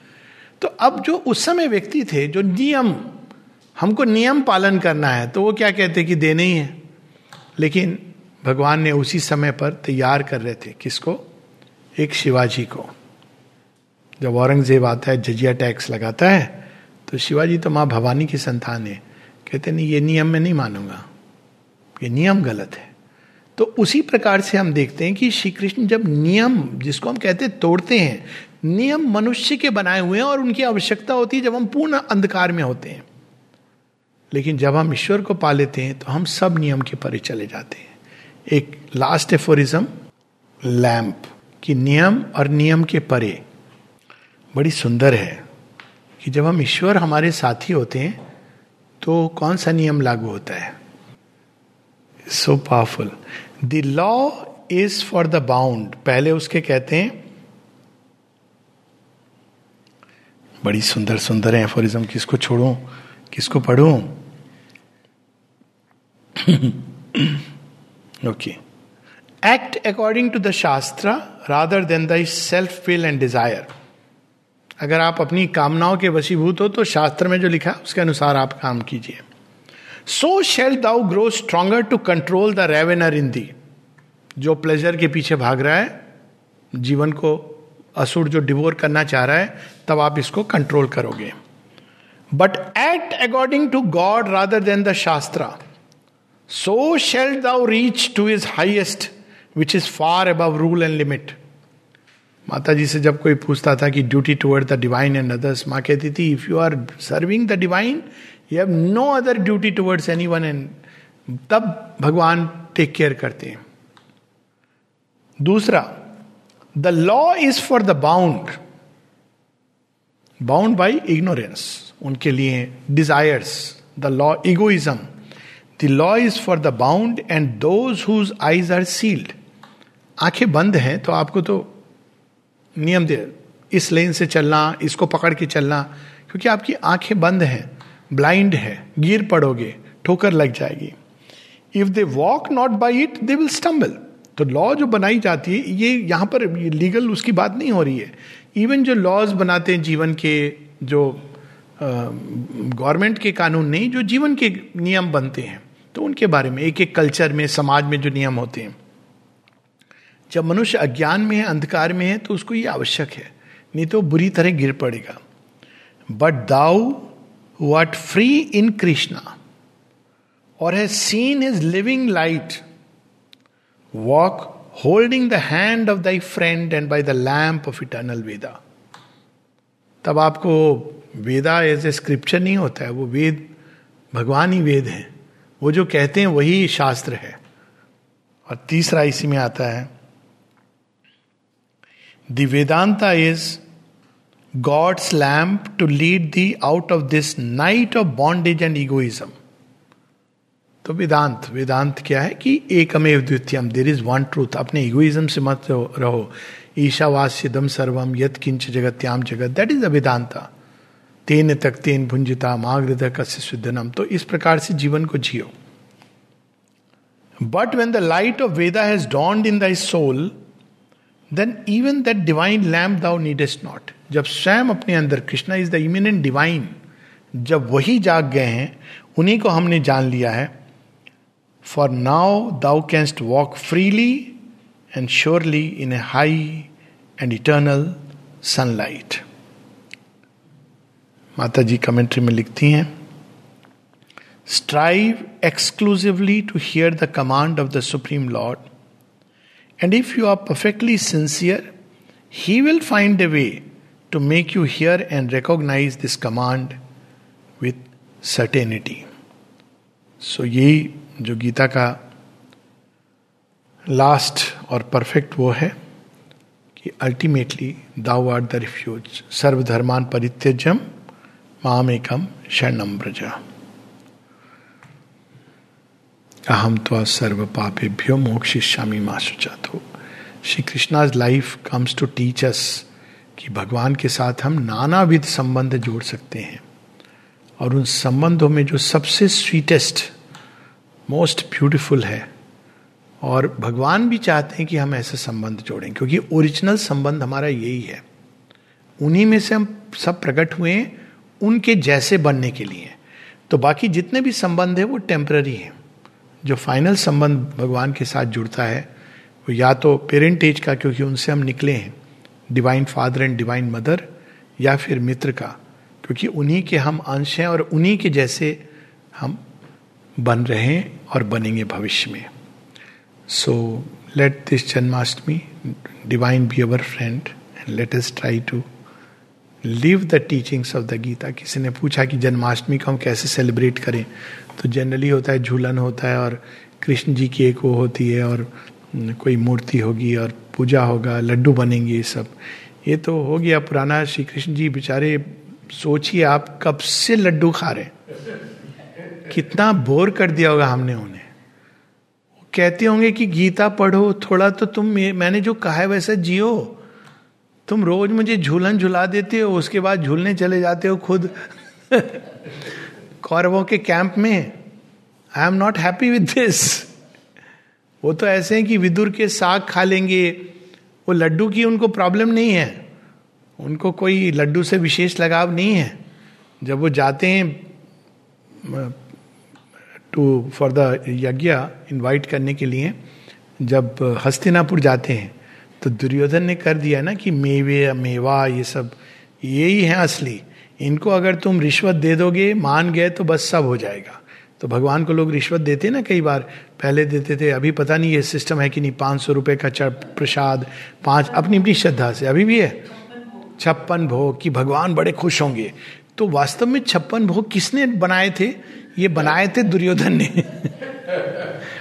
तो अब जो उस समय व्यक्ति थे, जो नियम, हमको नियम पालन करना है तो वो क्या कहते कि देने ही है। लेकिन भगवान ने उसी समय पर तैयार कर रहे थे। किसको? एक शिवाजी को। जब औरंगज़ेब आता है, जजिया टैक्स लगाता है तो शिवाजी तो माँ भवानी की संतान है। कहते, नहीं, ये नियम मैं नहीं मानूँगा। ये नियम गलत है। तो उसी प्रकार से हम देखते हैं कि श्री कृष्ण जब नियम, जिसको हम कहते हैं, तोड़ते हैं, नियम मनुष्य के बनाए हुए हैं और उनकी आवश्यकता होती है जब हम पूर्ण अंधकार में होते हैं। लेकिन जब हम ईश्वर को पा लेते हैं तो हम सब नियम के परे चले जाते हैं। एक लास्ट एफोरिज्म लैंप कि नियम और नियम के परे। बड़ी सुंदर है कि जब हम ईश्वर हमारे साथी होते हैं तो कौन सा नियम लागू होता है? So powerful the law is for the bound पहले उसके कहते हैं, बड़ी सुंदर सुंदर है एफोरिज्म किसको छोड़ू, किसको पढ़ू? <clears throat> Okay act according to the shastra rather than self will and desire अगर आप अपनी कामनाओं के वशीभूत हो तो शास्त्र में जो लिखा उसके अनुसार आप काम कीजिए। So shall thou grow stronger to control the ravener in thee जो प्लेजर के पीछे भाग रहा है, जीवन को असुर जो डिवोर करना चाह रहा है, तब आप इसको कंट्रोल करोगे। But act according to God rather than the shastra so shall thou reach to his highest which is far above rule and limit Mata ji से जब कोई पूछता था कि duty toward the divine and others माँ कहती थी if you are serving the divine you have no other duty towards any one and तब भगवान टेक केयर करते हैं। दूसरा the law is for the bound bound by ignorance उनके लिए desires the law egoism law is for the bound and those whose eyes are sealed आँखें बंद हैं तो आपको तो नियम दे, इस लेन से चलना, इसको पकड़ के चलना, क्योंकि आपकी आँखें बंद हैं ब्लाइंड है, गिर पड़ोगे, ठोकर लग जाएगी। If they walk not by it they will stumble तो लॉ जो बनाई जाती है, ये यहाँ पर लीगल उसकी बात नहीं हो रही है। इवन जो लॉज बनाते हैं जीवन के, जो गवर्नमेंट के कानून नहीं, जो जीवन के नियम बनते हैं। तो उनके बारे में एक एक कल्चर में, समाज में जो नियम होते हैं। जब मनुष्य अज्ञान में है, अंधकार में है तो उसको ये आवश्यक है, नहीं तो बुरी तरह गिर पड़ेगा। But thou what free in Krishna और has seen his living light walk holding the hand of thy friend and by the lamp of eternal Veda तब आपको वेदा एज ए स्क्रिप्चर नहीं होता है, वो वेद, भगवान ही वेद है। वो जो कहते हैं वही शास्त्र है। और तीसरा इसी में आता है the Vedanta is God's lamp to lead thee out of this night of bondage and egoism तो वेदांत वेदांत क्या है कि एकमेव द्वितीयम देर इज़ वन ट्रूथ अपने इगोइज्म से मत रहो ईशावास्यदम सर्वम यत किंच जगत्याम जगत। दैट इज़ द वेदांता तेन तक तेन भुंजिता माग्रद कस्य सिद्धनम तो इस प्रकार से जीवन को जियो। But when the light of Veda has dawned in thy soul then even that divine lamp thou needest not जब स्वयं अपने अंदर Krishna is the immanent divine जब वही जाग गए हैं, उन्हीं को हमने जान लिया है। For now thou canst walk freely and surely in a high and eternal sunlight Mata ji commentary में लिखती हैं strive exclusively to hear the command of the supreme Lord and if you are perfectly sincere he will find a way to make you hear and recognise this command with certainty so यही जो गीता का last और perfect वो है कि ultimately thou are the refuge सर्वधर्मान परित्यजम माम एकम शरणम ब्रजा अहम तो सर्व पापेभ्यो मोक्षिष्यामी माशुचातो Shri Krishna's life comes to teach us कि भगवान के साथ हम नानाविध संबंध जोड़ सकते हैं। और उन संबंधों में जो सबसे स्वीटेस्ट मोस्ट ब्यूटिफुल है, और भगवान भी चाहते हैं कि हम ऐसे संबंध जोड़ें, क्योंकि ओरिजिनल संबंध हमारा यही है। उन्हीं में से हम सब प्रकट हुए हैं उनके जैसे बनने के लिए। तो बाकी जितने भी संबंध है, वो टेम्पररी है। जो फाइनल संबंध भगवान के साथ जुड़ता है, वो या तो पेरेंट एज का, क्योंकि उनसे हम निकले हैं divine father and divine mother या फिर मित्र का। क्योंकि उन्हीं के हम अंश हैं और उन्हीं के जैसे हम बन रहे हैं और बनेंगे भविष्य में। So let this Janmashtami divine be our friend and let us try to live the teachings of the Gita किसी ने पूछा कि जन्माष्टमी को हम कैसे सेलिब्रेट करें? तो जनरली होता है, झूलन होता है और कृष्ण जी की एक वो होती है और कोई मूर्ति होगी और पूजा होगा, लड्डू बनेंगे ये सब। ये तो हो गया पुराना। श्री कृष्ण जी बेचारे, सोचिए आप कब से लड्डू खा रहे कितना बोर कर दिया होगा हमने उन्हें। कहते होंगे कि गीता पढ़ो, थोड़ा तो तुम, मैंने जो कहा है वैसा जियो। तुम रोज मुझे झूलन झुला देते हो, उसके बाद झूलने चले जाते हो खुद। <laughs> कौरवों के कैंप में I am not happy with this वो तो ऐसे हैं कि विदुर के साग खा लेंगे। वो लड्डू की उनको प्रॉब्लम नहीं है। उनको कोई लड्डू से विशेष लगाव नहीं है। जब वो जाते हैं to for the yagya invite करने के लिए, जब हस्तिनापुर जाते हैं तो दुर्योधन ने कर दिया ना कि मेवे, मेवा, ये सब, यही है असली। इनको अगर तुम रिश्वत दे दोगे, मान गए तो बस सब हो जाएगा। तो भगवान को लोग रिश्वत देते ना कई बार। पहले देते थे, अभी पता नहीं ये सिस्टम है कि नहीं, पाँच सौ रुपये का प्रसाद, पाँच, अपनी अपनी श्रद्धा से। अभी भी है? छप्पन भोग, कि भगवान बड़े खुश होंगे। तो वास्तव में छप्पन भोग किसने बनाए थे? ये बनाए थे दुर्योधन ने। <laughs>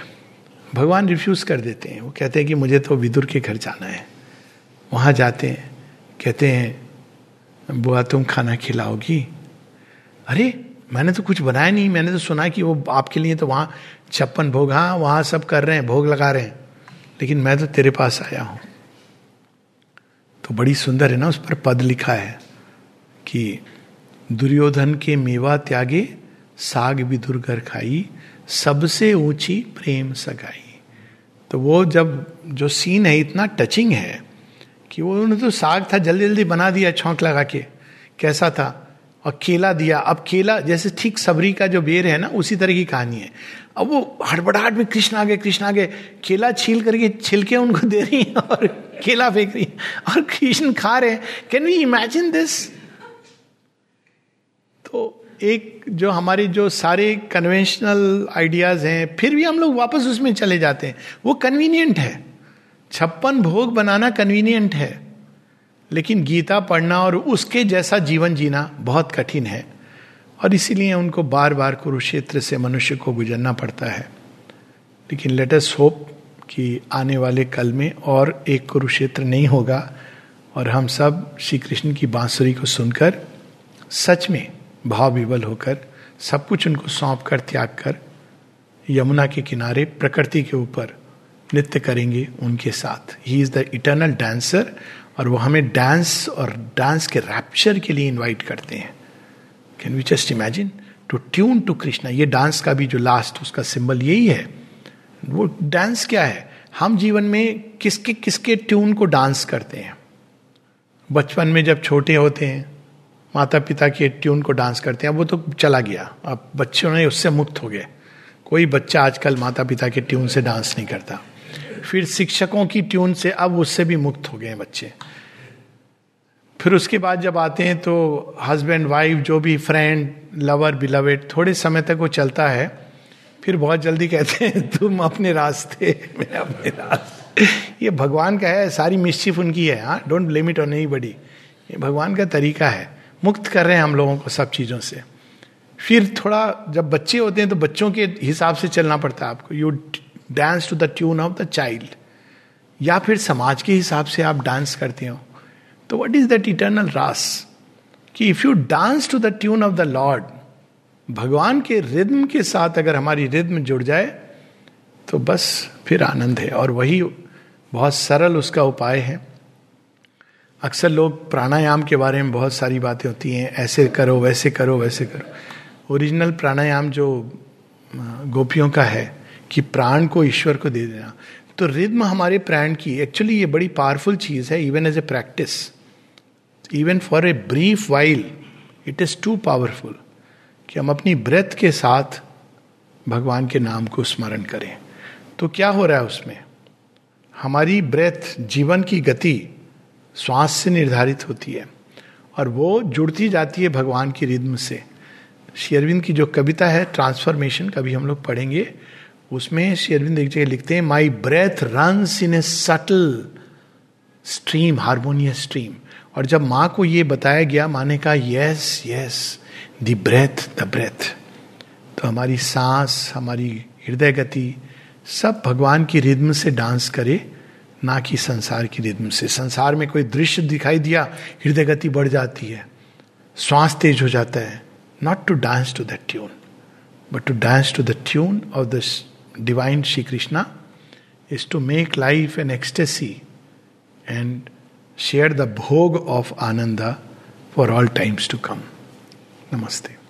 भगवान रिफ्यूज कर देते हैं। वो कहते हैं कि मुझे तो विदुर के घर जाना है। वहाँ जाते हैं। कहते हैं, बुआ तुम खाना खिलाओगी? अरे, मैंने तो कुछ बनाया नहीं। मैंने तो सुना कि वो आपके लिए तो वहाँ छप्पन भोग हाँ वहाँ सब कर रहे हैं, भोग लगा रहे हैं। लेकिन मैं तो तेरे पास आया हूँ। तो बड़ी सुंदर है ना, उस पर पद लिखा है कि, दुर्योधन के मेवा त्यागे, साग भी दुर्गर खाई, सबसे ऊँची प्रेम सगाई। तो वो जब, जो सीन है, इतना टचिंग है कि वो उन्होंने तो साग था जल्दी जल्दी बना दिया छौंक लगा के। कैसा था? और केला दिया। अब केला, जैसे ठीक सबरी का जो बेर है ना, उसी तरह की कहानी है। अब वो हड़बड़ाहट में कृष्ण आगे कृष्ण आगे, केला छील करके छिलके उनको दे रही है और केला फेंक रही है। और कृष्ण खा रहे हैं। कैन वी इमेजिन दिस एक जो हमारी जो सारे कन्वेंशनल आइडियाज़ हैं, फिर भी हम लोग वापस उसमें चले जाते हैं। वो कन्वीनियंट है। छप्पन भोग बनाना कन्वीनियंट है। लेकिन गीता पढ़ना और उसके जैसा जीवन जीना बहुत कठिन है। और इसीलिए उनको बार बार कुरुक्षेत्र से मनुष्य को गुजरना पड़ता है। लेकिन लेटेस्ट होप कि आने वाले कल में और एक कुरुक्षेत्र नहीं होगा। और हम सब श्री कृष्ण की बांसुरी को सुनकर सच में भाव विवल होकर, सब कुछ उनको सौंप कर, त्याग कर, यमुना के किनारे, प्रकृति के ऊपर नृत्य करेंगे उनके साथ। He is the eternal dancer और वो हमें डांस और डांस के रैप्चर के लिए इनवाइट करते हैं। Can we just imagine to tune to Krishna ये डांस का भी जो लास्ट उसका सिंबल यही है। वो डांस क्या है? हम जीवन में किसके किसके ट्यून को डांस करते हैं? बचपन में जब छोटे होते हैं माता पिता के ट्यून को डांस करते हैं। वो तो चला गया। अब बच्चों ने उससे मुक्त हो गए। कोई बच्चा आजकल माता पिता के ट्यून से डांस नहीं करता। फिर शिक्षकों की ट्यून से अब उससे भी मुक्त हो गए बच्चे। फिर उसके बाद जब आते हैं तो हस्बैंड वाइफ जो भी फ्रेंड लवर बिलवेड थोड़े समय तक वो चलता है। फिर बहुत जल्दी कहते हैं, तुम अपने रास्ते, मैं अपने रास्ते। ये भगवान का है, सारी मिस्चिफ उनकी है हाँ? Don't blame it on anybody ये भगवान का तरीका है। मुक्त कर रहे हैं हम लोगों को सब चीज़ों से। फिर थोड़ा जब बच्चे होते हैं तो बच्चों के हिसाब से चलना पड़ता है आपको। You dance to the tune of the child या फिर समाज के हिसाब से आप डांस करते हो। तो वट इज़ दैट इटर्नल रास कि if you dance to the tune of the Lord भगवान के रिद्म के साथ अगर हमारी रिद्म जुड़ जाए तो बस फिर आनंद है। और वही बहुत सरल उसका उपाय है। अक्सर लोग प्राणायाम के बारे में बहुत सारी बातें होती हैं, ऐसे करो, वैसे करो वैसे करो। ओरिजिनल प्राणायाम जो गोपियों का है कि प्राण को ईश्वर को दे देना। तो रिद्म हमारे प्राण की एक्चुअली ये बड़ी पावरफुल चीज़ है even as a practice even for a brief while it is too powerful कि हम अपनी ब्रेथ के साथ भगवान के नाम को स्मरण करें। तो क्या हो रहा है उसमें? हमारी ब्रेथ जीवन की गति श्वास से निर्धारित होती है और वो जुड़ती जाती है भगवान की रिद्म से। शेरविंद की जो कविता है ट्रांसफॉर्मेशन कभी हम लोग पढ़ेंगे, उसमें शेरविंद एक जगह लिखते हैं my breath runs in a subtle stream harmonious stream और जब माँ को ये बताया गया, माँ ने कहा yes yes the breath the breath तो हमारी सांस, हमारी हृदय गति सब भगवान की रिद्म से डांस करे ना कि संसार की रिद्म से। संसार में कोई दृश्य दिखाई दिया, हृदय गति बढ़ जाती है, श्वास तेज हो जाता है। Not to dance to the tune but to dance to the tune of the divine Shri Krishna is to make life an ecstasy and share the bhog of anand for all times to come namaste